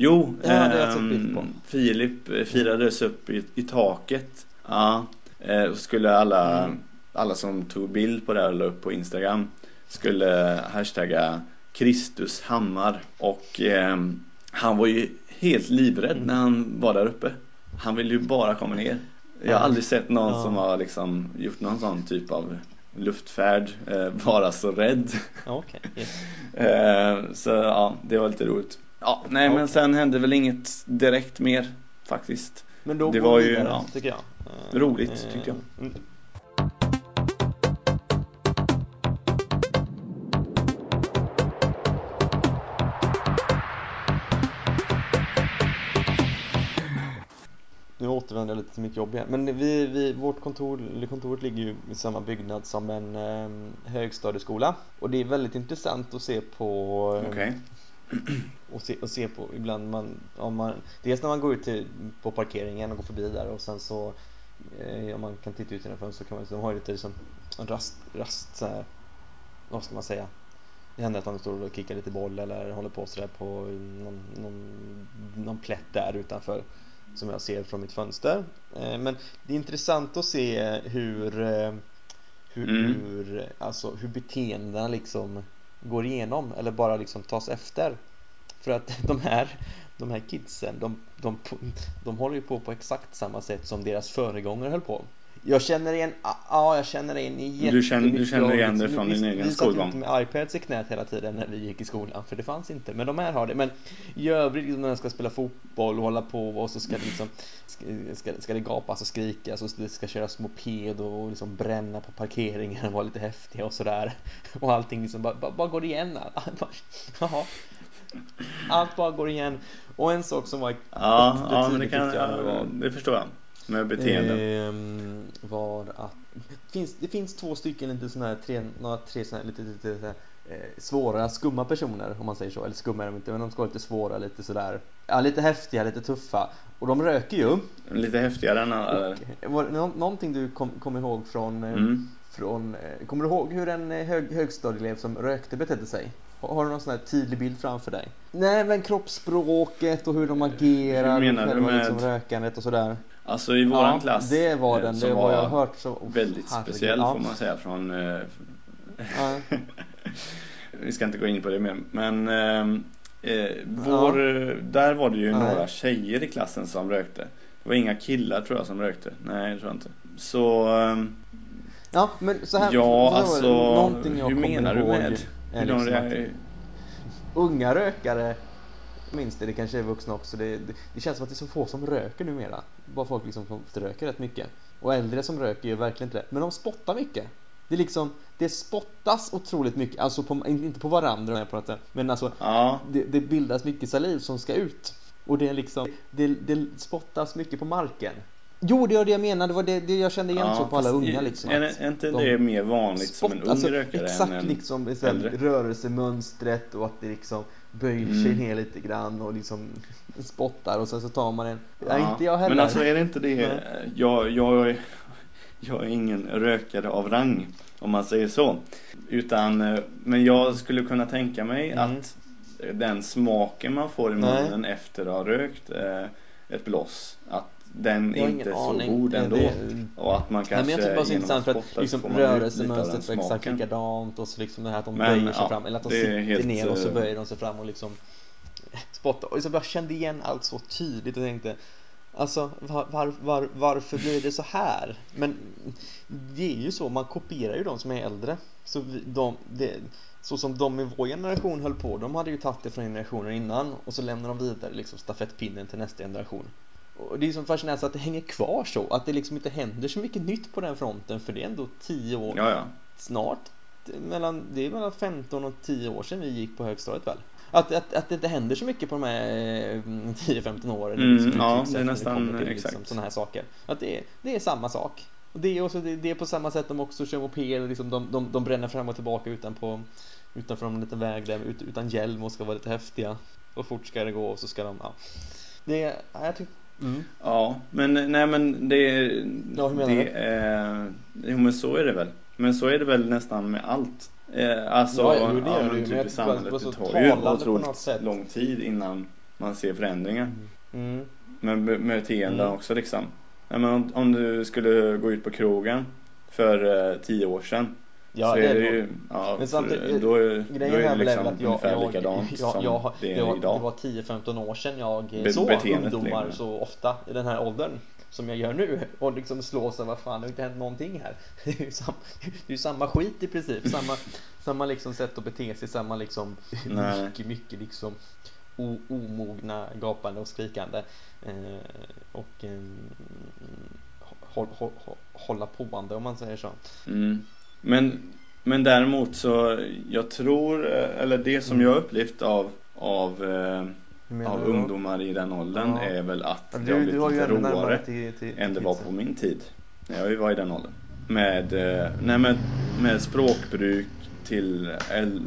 Jo, Ja, ehm. Filip eh, firades upp i, i taket Ja, eh, och skulle alla, Mm. alla som tog bild på det här och la upp på Instagram Skulle hashtagga Kristus Hammar och ehm, han var ju helt livrädd Mm. när han var där uppe Han ville ju bara komma ner Jag har aldrig sett någon Ja. som har liksom gjort någon sån typ av luftfärd eh, vara så rädd. Okej. Yes. Eh, så ja, det var lite roligt. Ja, nej men Okej. sen hände väl inget direkt mer faktiskt. Men då Det går var ju, vidare, ja, tycker jag. Eh, roligt, tyckte jag. mm. Nu återvänder jag lite till mitt jobb igen. Men vi, vi, vårt kontor, kontoret ligger ju i samma byggnad som en eh, högstadieskola. Och det är väldigt intressant att se på eh, Okej. Och se, och se på ibland man, om man Dels när man går ut till, på parkeringen och går förbi där och sen så eh, Om man kan titta ut genom fönstret så kan man de har ju lite liksom rast, rast så här, Vad ska man säga Det händer att de står och kickar lite boll eller håller på sådär på någon, någon, någon plätt där utanför Som jag ser från mitt fönster eh, Men det är intressant att se hur eh, hur, Mm. hur, alltså, hur beteendena liksom går igenom eller bara liksom tas efter. För att de här, de här kidsen, de, de, de håller ju på på exakt samma sätt som deras föregångare höll på. Jag känner igen, ja jag känner igen i Du känner- du jättemycket känner igen det från din egen Vi skolgång? satt inte med iPads i knät hela tiden när vi gick i skolan, för det fanns inte. Men de här har det. Men i övrigt, liksom, när de ska spela fotboll och hålla på och så ska det liksom ska, ska, ska det gapas och skrikas och det ska köras moped och liksom bränna på parkeringen och vara lite häftiga och sådär. Och allting liksom bara, bara, bara går igen. Jaha. Allt bara går igen. Och en sak som var Ja, ja men det kan, jag var det förstår jag. Med beteenden. Ehm, var att det finns, det finns två stycken lite såna här tre, några tre såna här lite, lite, lite eh, svåra, skumma personer om man säger så, eller skumma är de inte, men de ska vara lite svåra, lite sådär, ja lite häftiga, lite tuffa. Och de röker ju. Lite häftigare än alla eller? Och, var det nå- någonting du kom, kommer ihåg från, eh, Mm. från eh, kommer du ihåg hur en eh, hög, högstadieelev som rökte betedde sig? Har, du någon sån här tydlig bild framför dig? Nej men kroppsspråket och hur de agerar, Hur menar du med- liksom rökandet och sådär. Alltså i våran klass det var eh, den, det var jag har hört så. oh, väldigt herregud. speciell ja. får man säga från eh, Ja. Vi ska inte gå in på det mer men eh, eh, vår, där var det ju Nej. några tjejer i klassen som rökte Det var inga killar tror jag som rökte Nej det tror jag inte Så eh, Ja, men så här, Ja så alltså någonting jag Hur menar du med är de liksom att reagerar? unga rökare minns det, det kanske är vuxna också. Det, det, det känns som att det är så få som röker numera. Bara folk liksom som röker rätt mycket. Och äldre som röker gör verkligen inte det. Men de spottar mycket. Det är liksom, det spottas otroligt mycket. Alltså på, inte på varandra på något. Men alltså, Ja det, det bildas mycket saliv som ska ut. Och det är liksom, det, det spottas mycket på marken. Jo, det var det jag menade. Det var det, det jag kände igen så på alla unga liksom. Är, är inte de det mer vanligt som en ung alltså, rökare Exakt än en liksom så här rörelsemönstret och att det liksom böjer sig Mm. ner lite grann och liksom spottar och sen så tar man en. Ja, inte jag heller. Men alltså är det inte det, Nej. jag, jag, är- jag är ingen rökare av rang om man säger så. Utan, eh, men jag skulle kunna tänka mig Mm. att den smaken man får i Nej. munnen efter att ha rökt eh, ett bloss, att den Jag har inte är så aning. god ändå. det- Och att man Nej, men kanske jag tycker bara så intressant för att liksom rörelsemönstret var exakt likadant och så liksom det här att de Men, böjer sig ja, fram eller att de sitter helt, ner och så eh, böjer de sig fram och liksom spottar. Och så bara kände igen allt så tydligt och tänkte Alltså var, var, var, varför blir det så här? Men det är ju så, man kopierar ju de som är äldre. Så vi, de, det, så som de i vår generation höll på, de hade ju tagit det från generationen innan och så lämnar de vidare liksom stafettpinnen till nästa generation. Och det är som fascinerande att det hänger kvar så, att det liksom inte händer så mycket nytt på den fronten för det är ändå 10 år Ja, ja. snart mellan, det är mellan 15 och 10 år sedan vi gick på högstadiet väl? Att, att, att det inte händer så mycket på de här eh, 10-15 åren Mm, liksom, ja, uttryckssätt det är nästan kommer till, liksom, exakt. sådana här saker. Att det är, det är samma sak. Och det är, också, det, det är på samma sätt de också kör moped, liksom, de, de, de bränner fram och tillbaka utan på, utanför en liten väg där, ut, utan hjälm och ska vara lite häftiga. Och fort ska det gå och så ska de, ja. Det jag tycker, mm. Ja, men nej men det, Ja, hur menar det du? är, jo men så är det väl. Men så är det väl nästan med allt. Eh, alltså, Ja, jo, det gör men det typ i samhället, det tar ju otroligt lång tid innan man ser förändringar. Mm. Men med, med beteenden Mm. också liksom. Nej, men om, om du skulle gå ut på krogen för eh, tio år sedan. Ja, så det är det ju, ja, Men samtidigt- då, är- då är det väl liksom att jag, ungefär jag, likadant jag, som jag, det det, är var, idag. det var 10-15 år sedan jag Be- såg ungdomar det. så ofta i den här åldern som jag gör nu och liksom slås av vad fan det har inte hänt någonting här. Det är ju samma, det är samma skit i princip, samma, samma liksom sätt att bete sig, samma liksom Nej. mycket, mycket liksom o, omogna, gapande och skrikande eh, och eh, håll, håll, hålla påande om man säger så. Mm. Men, men däremot så, jag tror, eh, eller det som Mm. jag har upplevt av, av, eh, av du ungdomar i den åldern Ja. är väl att det har blivit lite råare till, till, till än det var på min tid. När jag var i den åldern. Med, eh, nej, med, med språkbruk till,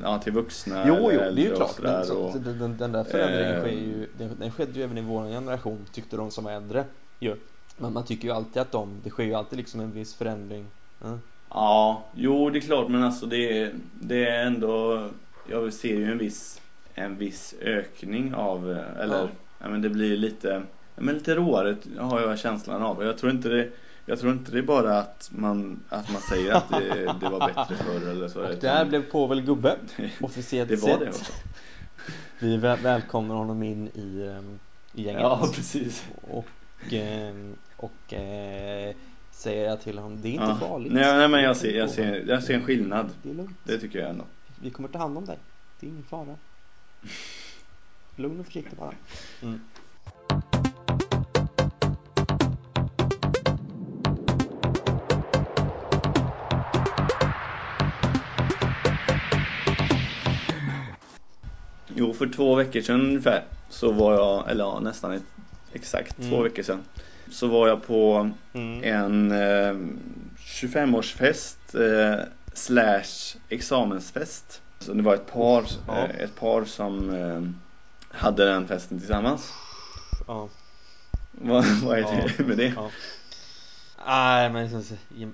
ja, till vuxna Jo, jo, det är ju klart. Men så, den, den- där förändringen Eh. sker ju, den, den skedde ju även i vår generation, tyckte de som är äldre. Ju. Men man tycker ju alltid att de, det sker ju alltid liksom en viss förändring. Ja. Ja, jo det är klart men alltså det är, det är ändå Jag ser ju en viss En viss ökning av eh, Eller Ja. men det blir lite men lite råare har jag känslan av och jag tror inte det Jag tror inte det är bara att man Att man säger att det, det var bättre förr eller så Och där blev Povel gubbe, officiellt Det var sett. det också Vi väl, välkomnar honom in i, ehm, i gänget. Ja precis Och, ehm, och eh, säger jag till honom, det är inte ja. farligt. nej, nej men jag ser, jag ser, jag ser en skillnad Det är lugnt. Det tycker jag ändå Vi kommer ta hand om dig. Det är ingen fara. Lugn och försiktig bara. Mm. Jo, för två veckor sedan ungefär så var jag, eller ja, nästan ett, exakt två Mm. veckor sedan Så var jag på Mm. en eh, 25-årsfest eh, slash examensfest Så det var ett par, Ja. eh, ett par som eh, hade den festen tillsammans. Ja. Vad, vad är det med det? Ja. Nej men Ja,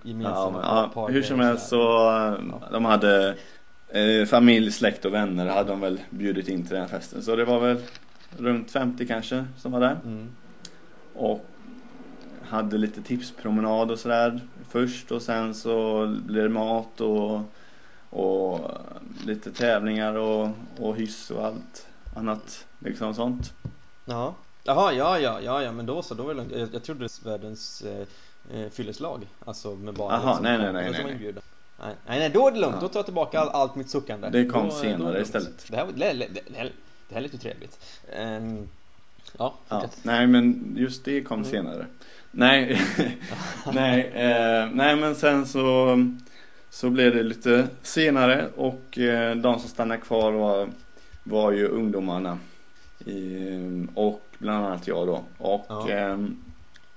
gemensamma ja, par hur som helst så eh, de hade eh, familj, släkt och vänner hade de väl bjudit in till den här festen. Så det var väl runt 50 kanske som var där. Mm. Och hade lite tipspromenad och sådär först och sen så blev det mat och, och lite tävlingar och, och hyss och allt annat liksom sånt. Ja. Jaha, ja, ja, ja, ja, men då så, då var det lugnt. Jag, jag trodde det var världens eh, eh, fylleslag, alltså med bara Jaha, liksom nej, nej, nej, nej, nej. Nej, nej, då är det lugnt. Ja. Då tar jag tillbaka all, allt mitt suckande. Det kom då, senare då istället. Det här, det, det, det, här, det här lät ju trevligt. Ehm, ja, Ja, fortsätt. nej men just det kom Mm. senare. Nej, nej, eh, nej men sen så, så blev det lite senare och eh, de som stannade kvar var, var ju ungdomarna. I, och bland annat jag då. Och Ja. eh,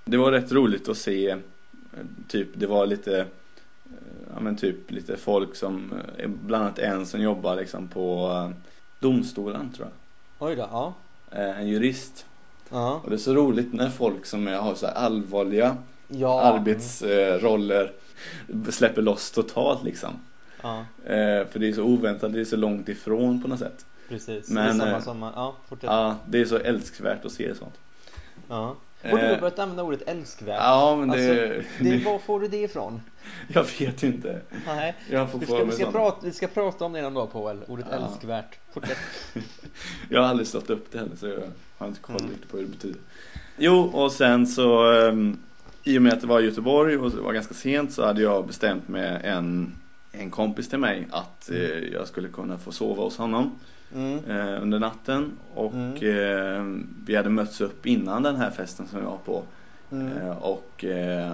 det var rätt roligt att se, eh, typ det var lite eh, Ja men typ lite folk som, eh, bland annat en som jobbar liksom på domstolen tror jag. Oj då, ja. En jurist. Ja. Och det är så roligt när folk som är- har så här allvarliga ja. arbetsroller släpper loss totalt liksom. Ja, Eh, För det är så oväntat, det är så långt ifrån på något sätt. precis. Men, det är samma eh, som, ja, fortsätt. Ja, det är så älskvärt att se sånt. Ja. Borde du Eh, börjat använda ordet älskvärt? Ja, men det, Alltså, det, var får du det ifrån? Jag vet inte. Nej. Jag får Vi ska, vi, ska prata, vi ska prata om det någon dag Poel, ordet Ja. älskvärt. Fortsätt. Jag har aldrig stått upp det heller så jag har inte koll Mm. på vad det betyder. Jo, och sen så ehm, i och med att det var i Göteborg och det var ganska sent så hade jag bestämt med en, en kompis till mig att eh, jag skulle kunna få sova hos honom Mm. eh, under natten och eh, vi hade mötts upp innan den här festen som jag var på Mm. eh, och eh,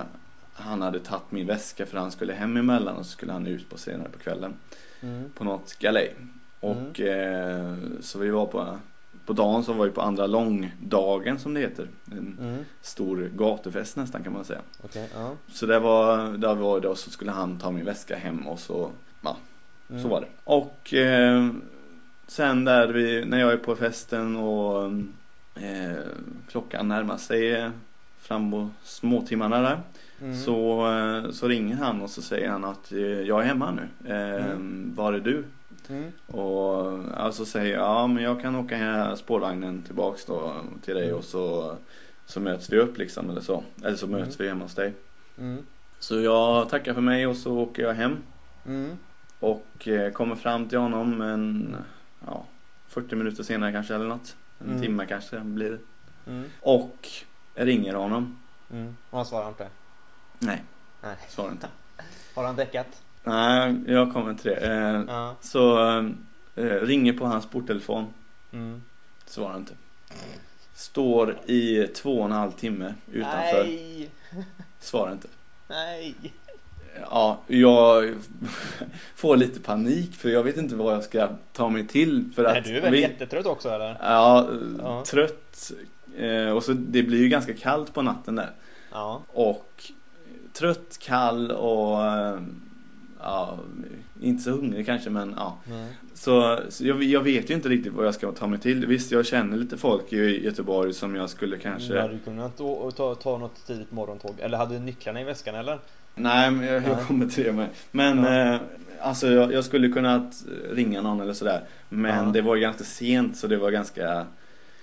han hade tagit min väska för han skulle hem emellan och så skulle han ut på senare på kvällen Mm. på något galej. Och eh, så vi var på, på dagen så var vi på andra långdagen som det heter. En Mm. stor gatufest nästan kan man säga. Okej, ja. Så det var, där var det och så skulle han ta min väska hem och så, ja, Mm. så var det. Och eh, sen där vi, när jag är på festen och eh, klockan närmar sig eh, framåt småtimmarna där. Mm. Så, eh, så ringer han och så säger han att eh, jag är hemma nu. Eh, Var är du? Mm. Och alltså säger jag, ja men jag kan åka här spårvagnen tillbaks då till dig och så, så möts vi upp liksom eller så. Eller så möts vi hemma hos dig. Mm. Så jag tackar för mig och så åker jag hem Mm. och eh, kommer fram till honom en, ja, 40 minuter senare kanske eller något. En Mm. timme kanske blir det. Mm. Och ringer honom. Mm. Och han svarar inte? Nej, Nej. svarar inte. Har han däckat? Nej, jag kommer till det. Eh, Ja. Så eh, ringer på hans porttelefon. Mm. Svarar inte. Står i två och en halv timme utanför. Nej! Svarar inte. Nej! Ja, jag får lite panik för jag vet inte vad jag ska ta mig till för Nej, att du är väl vi- jättetrött också eller? Ja, Ja. trött eh, och så det blir ju ganska kallt på natten där Ja. och trött, kall och eh, ja, inte så hungrig kanske men ja Nej. Så, så jag, jag vet ju inte riktigt vad jag ska ta mig till. Visst, jag känner lite folk i Göteborg som jag skulle kanske... Du hade kunnat å- ta, ta något tidigt morgontåg. Eller hade du nycklarna i väskan eller? Nej, men jag, jag kommer till det med. Men Ja. eh, alltså jag, jag skulle kunna ringa någon eller sådär. Men Ja. det var ganska sent så det var ganska...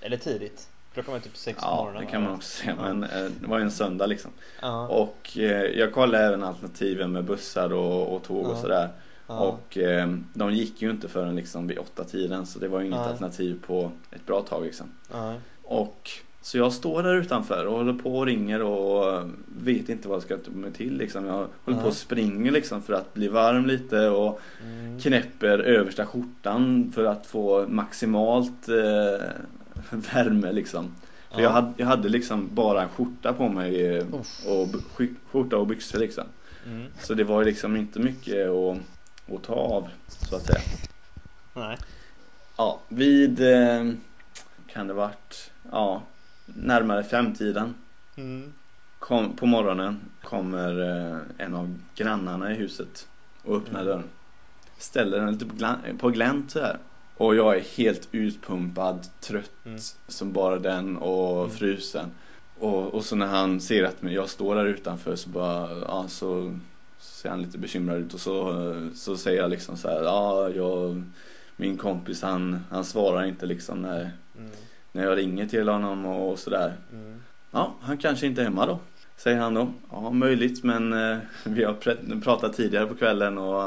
Eller tidigt? Klockan var typ sex på Ja, morgonen det kan man också säga. Ja. Men eh, det var ju en söndag liksom. Ja. Och eh, jag kollade även alternativen med bussar och, och tåg och Ja. sådär. Ja. Och eh, de gick ju inte förrän liksom vid åtta tiden så det var ju inget alternativ på ett bra tag liksom. Ja. Och så jag står där utanför och håller på och ringer och vet inte vad jag ska ta mig till liksom. Jag håller på och springer liksom för att bli varm lite och Mm. knäpper översta skjortan för att få maximalt eh, värme liksom. För Ja. jag, hade, jag hade liksom bara en skjorta på mig eh, Uff. och skjorta och byxor liksom. Mm. Så det var ju liksom inte mycket att, att ta av så att säga. Nej. Ja, vid eh, kan det varit ja, närmare femtiden Mm. kom, på morgonen kommer eh, en av grannarna i huset och öppnar Mm. dörren. ställer den lite på glan- på glänt så här. Och jag är helt utpumpad, trött Mm. som bara den och Mm. frusen. Och, och så när han ser att jag står där utanför så bara, ja så ser han lite bekymrad ut och så, så säger jag liksom så här, ja jag, min kompis han, han svarar inte liksom när, Mm. när jag ringer till honom och sådär. Mm. Ja, han kanske inte är hemma då. Säger han då. Ja, möjligt men eh, vi har pr- pratat tidigare på kvällen och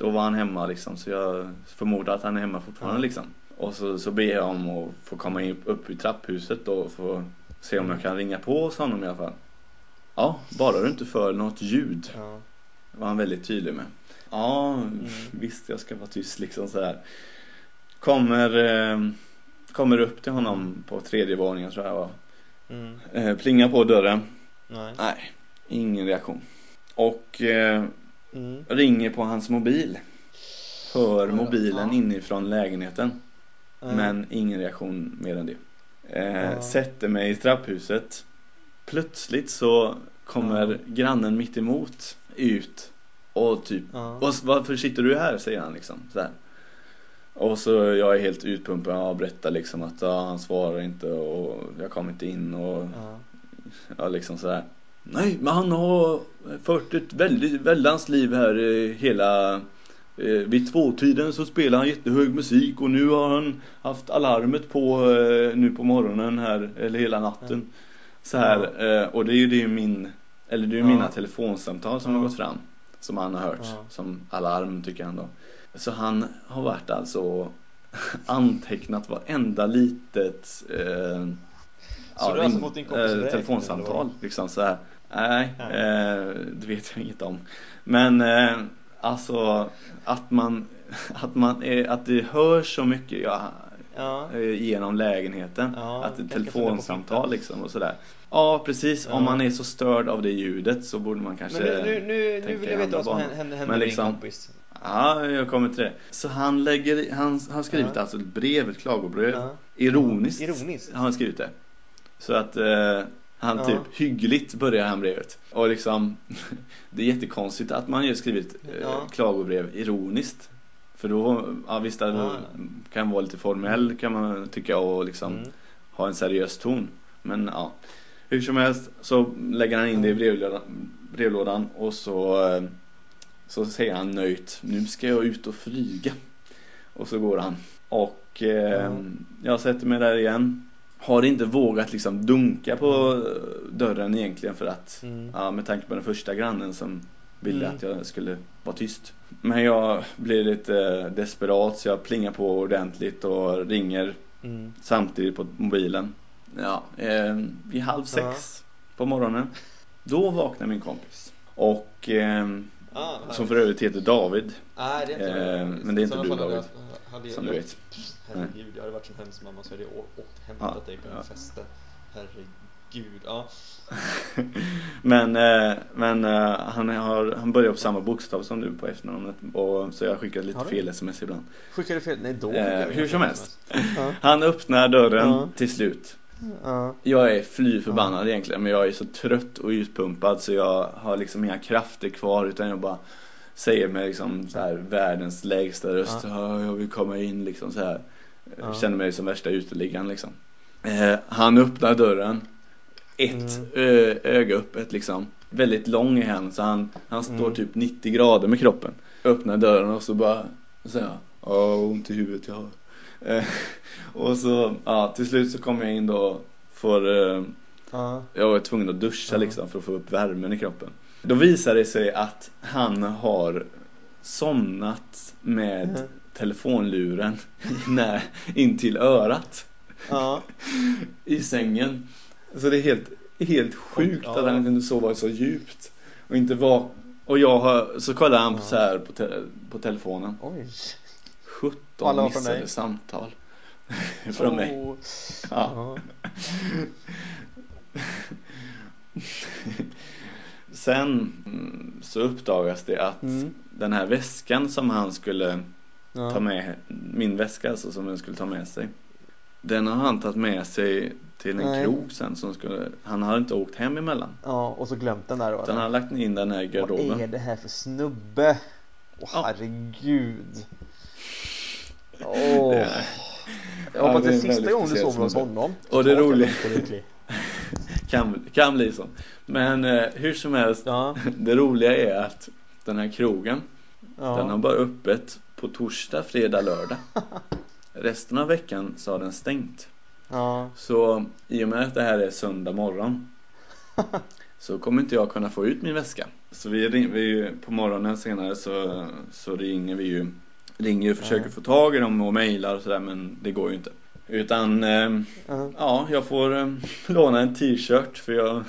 då var han hemma liksom. Så jag förmodar att han är hemma fortfarande Ja. liksom. Och så, så ber jag om att få komma in, upp i trapphuset då och få se om jag kan ringa på hos honom i alla fall. Ja, bara du inte för något ljud. Ja. var han väldigt tydlig med. Ja, Mm. visst jag ska vara tyst liksom så här. Kommer, eh, kommer upp till honom på tredje våningen tror jag var. Mm. Eh, plingar på dörren. Nej. Nej, ingen reaktion. Och eh, Mm. ringer på hans mobil. Hör mobilen ja. inifrån lägenheten. Mm. Men ingen reaktion mer än det. Eh, Ja. Sätter mig i trapphuset. Plötsligt så kommer Ja. grannen mitt emot ut och typ Ja. varför sitter du här? säger han liksom så här. Och så jag är helt utpumpad och berättar liksom att ja, han svarar inte och jag kommer inte in och Ja. ja, liksom så här. Nej, men han har fört ett väldigt väldans liv här hela eh, vid tvåtiden så spelar han jättehög musik och nu har han haft alarmet på eh, nu på morgonen här eller hela natten. Så här eh, och det är ju det är min eller det är ju Ja. mina telefonsamtal som Ja. har gått fram som han har hört Ja. som alarm tycker han då. Så han har varit alltså antecknat varenda litet eh, Så du har alltså fått din kompis eh, telefonsamtal liksom så här. Nej, eh, det vet jag inget om. Men eh, alltså att man att man är, att det hörs så mycket ja, Ja. eh, genom lägenheten. Ja, att det är telefonsamtal liksom och sådär. Ja precis, om man är så störd av det ljudet så borde man kanske Men nu, nu, nu, nu vill jag veta vad som banor. hände, med liksom- din kompis. Ja, jag kommer till det. Så han lägger, han har skrivit alltså ett brev, ett klagobrev. Ironiskt, Ironiskt. har han skrivit det. Så att eh, han Ja. typ hyggligt börjar han brevet. Och liksom, det är jättekonstigt att man ju skrivit eh, Ja. klagobrev ironiskt. För då, ja visst det Ja. kan vara lite formell kan man tycka och liksom Mm. ha en seriös ton. Men ja, hur som helst så lägger han in det i brevlådan, brevlådan och så, eh, så säger han nöjt, nu ska jag ut och flyga. Och så går han. Och eh, Ja. jag sätter mig där igen. Har inte vågat liksom dunka på dörren egentligen för att, Mm. ja med tanke på den första grannen som ville Mm. att jag skulle vara tyst. Men jag blir lite eh, desperat så jag plingar på ordentligt och ringer Mm. samtidigt på mobilen. Ja, eh, vid halv sex på morgonen. Då vaknar min kompis. Och eh, Ah, som för övrigt heter David, Nej, det Eh, men det är inte du, David, jag- som du vet. Herregud, jag hade varit som hemskt mamma så hade jag åkt hämtat Ja, dig på en ja. fest. Herregud, ja. men eh, men eh, han, har, han börjar på samma bokstav som du på efternamnet och så jag skickar lite fel sms ibland. Skickade fel? Nej, då Eh, skickade hur som. Ja. Han öppnar dörren Ja. till slut. Ja. Jag är fly förbannad egentligen men jag är så trött och utpumpad så jag har liksom inga krafter kvar utan jag bara säger med liksom så här världens lägsta röst ja. jag vill komma in liksom så här. Ja. Känner mig som värsta uteliggaren liksom. Eh, han öppnar dörren. Ett Mm. ö, öga öppet liksom. Väldigt lång är han så han, han står Mm. typ 90 grader med kroppen. Öppnar dörren och så bara säger Ja, ont i huvudet jag har. Eh, och så, ja till slut så kommer jag in då för eh, Ja. jag var tvungen att duscha liksom för att få upp värmen i kroppen. Då visar det sig att han har somnat med Mhm. telefonluren när, in till örat Ja. i sängen. Så det är helt, helt sjukt Ja. att han kunde sova så djupt. Och inte var och jag har, så kollar han Ja. så här på, te, på telefonen. Oj. 17 Alla var från missade samtal. från mig. Oh. Ja. Ja. Sen mm, så uppdagas det att Mm. den här väskan som han skulle Ja. ta med, min väska alltså som han skulle ta med sig. Den har han tagit med sig till en Nej. krog sen som skulle, han har inte åkt hem emellan. ja, och så glömt den där då. Utan han har lagt in den här i Vad är garderoben. det här för snubbe? Åh Ja. herregud. Åh. Det- Jag hoppas det det är sista gången du sover hos honom. Och det roliga-. Kan, kan bli så. Men eh, hur som helst, Ja, det roliga är att den här krogen, den har ja. bara öppet på torsdag, fredag, lördag. Resten av veckan så har den stängt. ja. Så i och med att det här är söndag morgon så kommer inte jag kunna få ut min väska. Så vi, ring, vi på morgonen senare så, så ringer vi ju ringer och försöker Ja. få tag i dem och mejlar och sådär men det går ju inte. Utan eh, Ja, ja, jag får eh, låna en t-shirt för jag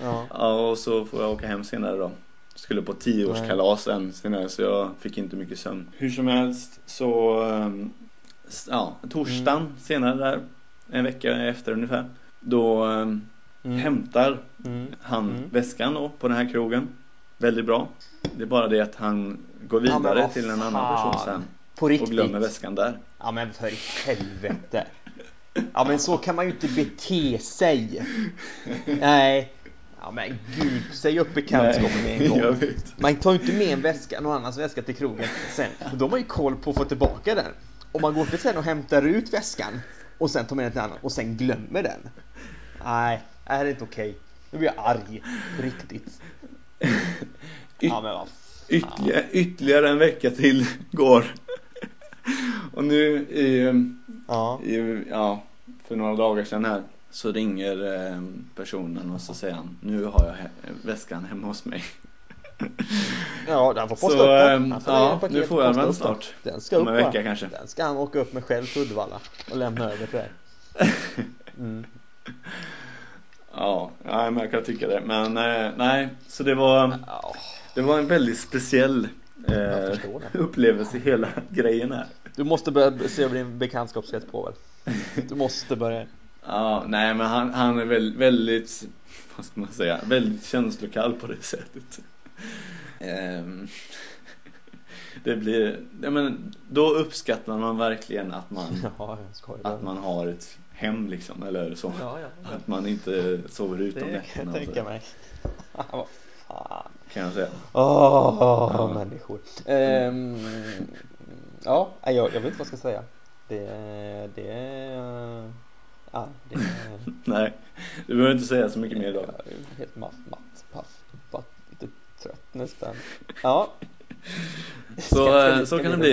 ja. Ja, och så får jag åka hem senare då. Skulle på tioårskalas än senare så jag fick inte mycket sömn. Hur som helst så, s- ja, torsdagen Mm. senare där, en vecka efter ungefär. Då Mm. hämtar Mm. han Mm. väskan då på den här krogen. Väldigt bra. Det är bara det att han går Ja, vidare vad till en annan person sen. På Och riktigt. glömmer väskan där. Ja men för helvete. Ja men så kan man ju inte bete sig. Nej. Ja men gud, säg upp bekantskapen med en gång. Man tar ju inte med en väska, någon annans väska till krogen sen. De har ju koll på att få tillbaka den. Om man går inte sen och hämtar ut väskan och sen tar med den till en annan och sen glömmer den. Nej, det här är inte okej. Nu blir jag arg. Riktigt. Ja men vad Ytterligare, ytterligare en vecka till går. Och nu i, Ja. i, ja, för några dagar sedan här så ringer eh, personen och så säger han nu har jag he- väskan hemma hos mig. Ja, han får posta Så, upp den. ehm, får ja, nu får jag den snart. Den ska Om upp en va? vecka kanske. Den ska han åka upp med själv till Uddevalla och lämna över till dig. Mm. Ja, men jag kan tycka det. Men eh, nej, så det var, det var en väldigt speciell eh, upplevelse hela grejen här. Du måste börja se över din bekantskapskrets på väl? Du måste börja. Ja, nej men han, han är väl, väldigt, vad ska man säga, väldigt känslokall på det sättet. Ehm, det blir, ja men då uppskattar man verkligen att man, Ja, att man har ett hem liksom, eller så. Ja, ja. Att man inte sover ut om Det kan nätterna jag och tänka mig. Vad fan. kan jag säga. Åh, Ja. människor. Ehm, ja, jag, jag vet inte vad jag ska säga. Det, det, ja, det, Nej, du behöver inte säga så mycket mer idag. Jag är helt matt, matt, paff, paff, lite trött nästan. Ja. Så, Ska- eh, ska så kan det bli.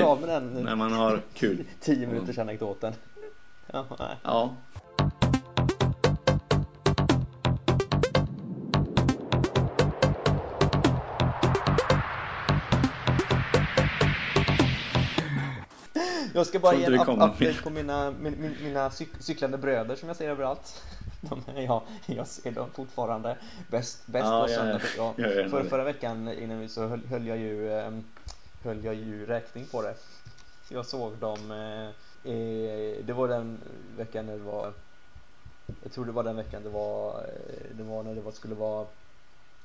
När man har kul. 10 minuters anekdoten. Ja, nej. Ja. Jag ska bara ge en update på mina, min, min, mina cyk, cyklande bröder som jag ser överallt. De, är- ja, jag ser dem fortfarande. Bäst, bäst Ja, på ja, söndag. ja. Ja, Jag är för, förra veckan innan vi så höll, höll jag ju ehm, höll jag ju räkning på det. Jag såg dem. Eh, det var den veckan när det var. Jag tror det var den veckan det var. eh, Det var när det var, skulle vara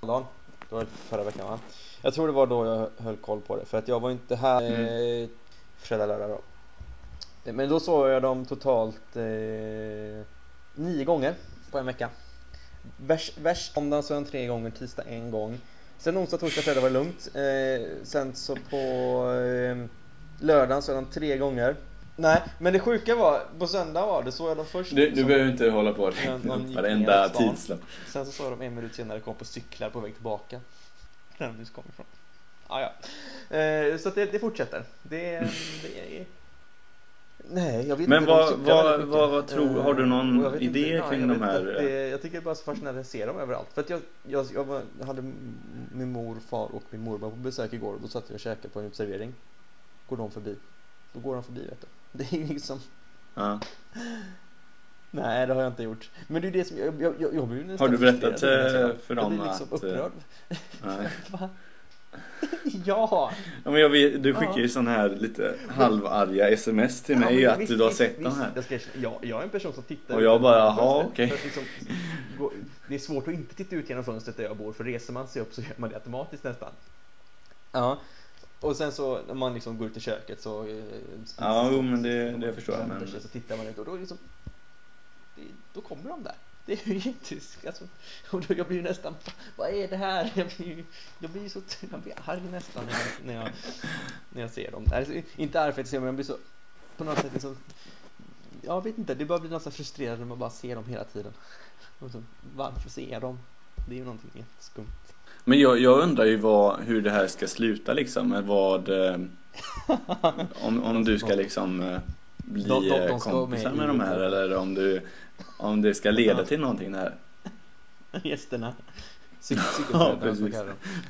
dagen. Det var förra veckan va? Jag tror det var då jag höll koll på det för att jag var inte här eh, fredag, lördag då. Men då såg jag dem totalt eh, nio gånger på en vecka. Värst, värst måndagen såg jag dem tre gånger, tisdag en gång. Sen onsdag, torsdag, fredag var det lugnt. Eh, sen så på eh, lördagen såg jag dem tre gånger. Nej, men det sjuka var, på söndag var det såg jag dem först. Du, du behöver inte hålla på och någon varenda tidslapp. Sen så sa de en minut senare kom på cyklar på väg tillbaka. Där de nyss kom ifrån. Ah, ja. eh, så det, det fortsätter. Det, det är... Nej, jag vet Men inte. de vad- vad- vad- vad tror- har du någon jag idé nej, kring jag de här, inte. Det, jag tycker det är bara så fascinerande att se dem överallt. För att jag, jag, jag var, hade min mor, far och min mormor på besök igår och då satt vi och käkade på en uteservering. Går de förbi. Då går de förbi vet du. Det är liksom Ja. Nej, det har jag inte gjort. Men det är det som jag, jag, jag, jag blir nästan Har du berättat, jag eh, för Jag dem liksom att, eh, upprörd. Nej. Ja! Ja, men jag vet, du skickar Ja. ju sån här lite halvarga sms till Ja, mig men att visst, du har sett visst. de här. Jag, ska, erkänna, ja, jag är en person som tittar Och jag bara, jaha, okej. Att Liksom, det är svårt att inte titta ut genom fönstret där jag bor för reser man sig upp så gör man det automatiskt nästan. Ja. Och sen så när man liksom går ut i köket så eh, Ja, jo, men det- så det förstår jag, men- Så tittar man ut och då liksom det, Då kommer de där. Det är ju jättes... Alltså, och då, jag blir ju nästan... Vad är det här? Jag blir ju jag blir så jag blir arg nästan när jag, när jag, när jag ser dem. Alltså, inte arg för att se men jag blir så... På något sätt liksom... Jag vet inte, det bara blir nästan frustrerande när man bara ser dem hela tiden. Så, varför ser jag dem? Det är ju någonting jätteskumt. Men jag, jag undrar ju vad, hur det här ska sluta liksom. Vad... Eh, om, om du ska liksom eh, bli De- de- de kompisar med med de här eller om du... Om det ska leda till någonting det här. Gästerna. Ja, precis.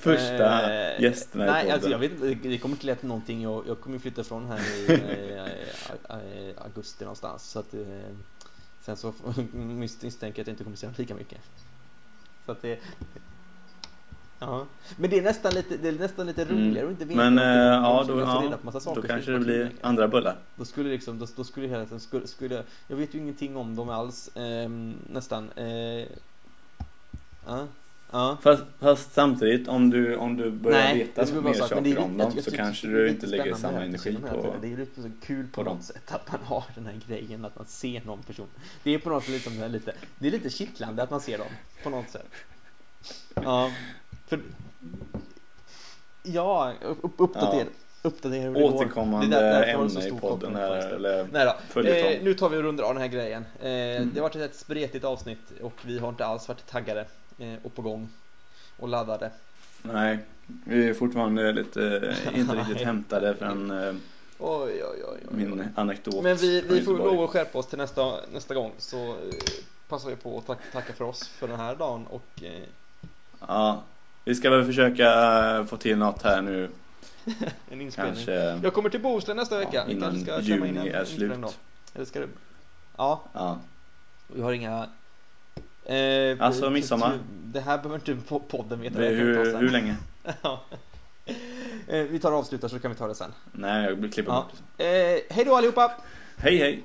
Första Eh, gästerna i Nej, podden. alltså jag vet inte, det- kommer inte leda till någonting. Jag, jag kommer flytta ifrån här i eh, eh, augusti någonstans. Så att, eh, sen så mis- misstänker jag att jag inte kommer se lika mycket. Så att det... Ja. Men det är nästan lite, det är nästan lite roligare att inte veta. Mm. Men det- eh, om ja, då, få reda ja, på massa då saker kanske som det blir längre. andra bullar. Då skulle liksom, då, då skulle hela tiden, skulle, skulle, jag vet ju ingenting om dem alls, ehm, nästan. Eh, ja, ja. Fast, fast samtidigt om du, om du börjar Nej, veta det mer det saker lite- om jag- dem jag så tycker- kanske det du inte lägger samma energi här på... tiden. Det är lite så kul på på något sätt att man har den här grejen att man ser någon person. Det är på något sätt liksom det lite, det är lite kittlande att man ser dem på något sätt. Ja, för Ja, upp, uppdatera, uppdatera hur. Återkommande Det är där- ämne i podden här, eller Nej då. följetong. Eh, nu tar vi och rundar av den här grejen. Eh, Mm. Det har varit ett spretigt avsnitt och vi har inte alls varit taggade eh, och på gång och laddade. Nej, vi är fortfarande lite, eh, inte riktigt hämtade från eh, Oj, oj, oj, min anekdot. Men vi, vi får lov att skärpa oss till nästa, nästa gång så eh, passar vi på att tack, tacka för oss för den här dagen och eh, Ja, vi ska väl försöka eh, få till något här nu. en inspelning. Kanske Jag kommer till Bohuslän nästa vecka. Vi innan ska klämma in juni en är slut. Eller ska du? Ja, Ja, vi har inga... Eh, Alltså, midsommar. Det här behöver inte po- podden veta. det, hur, hur länge? Ja. Eh, vi tar och avslutar så kan vi ta det sen. Nej, jag klipper Ja. bort det. Eh, hej då allihopa! Hej hej!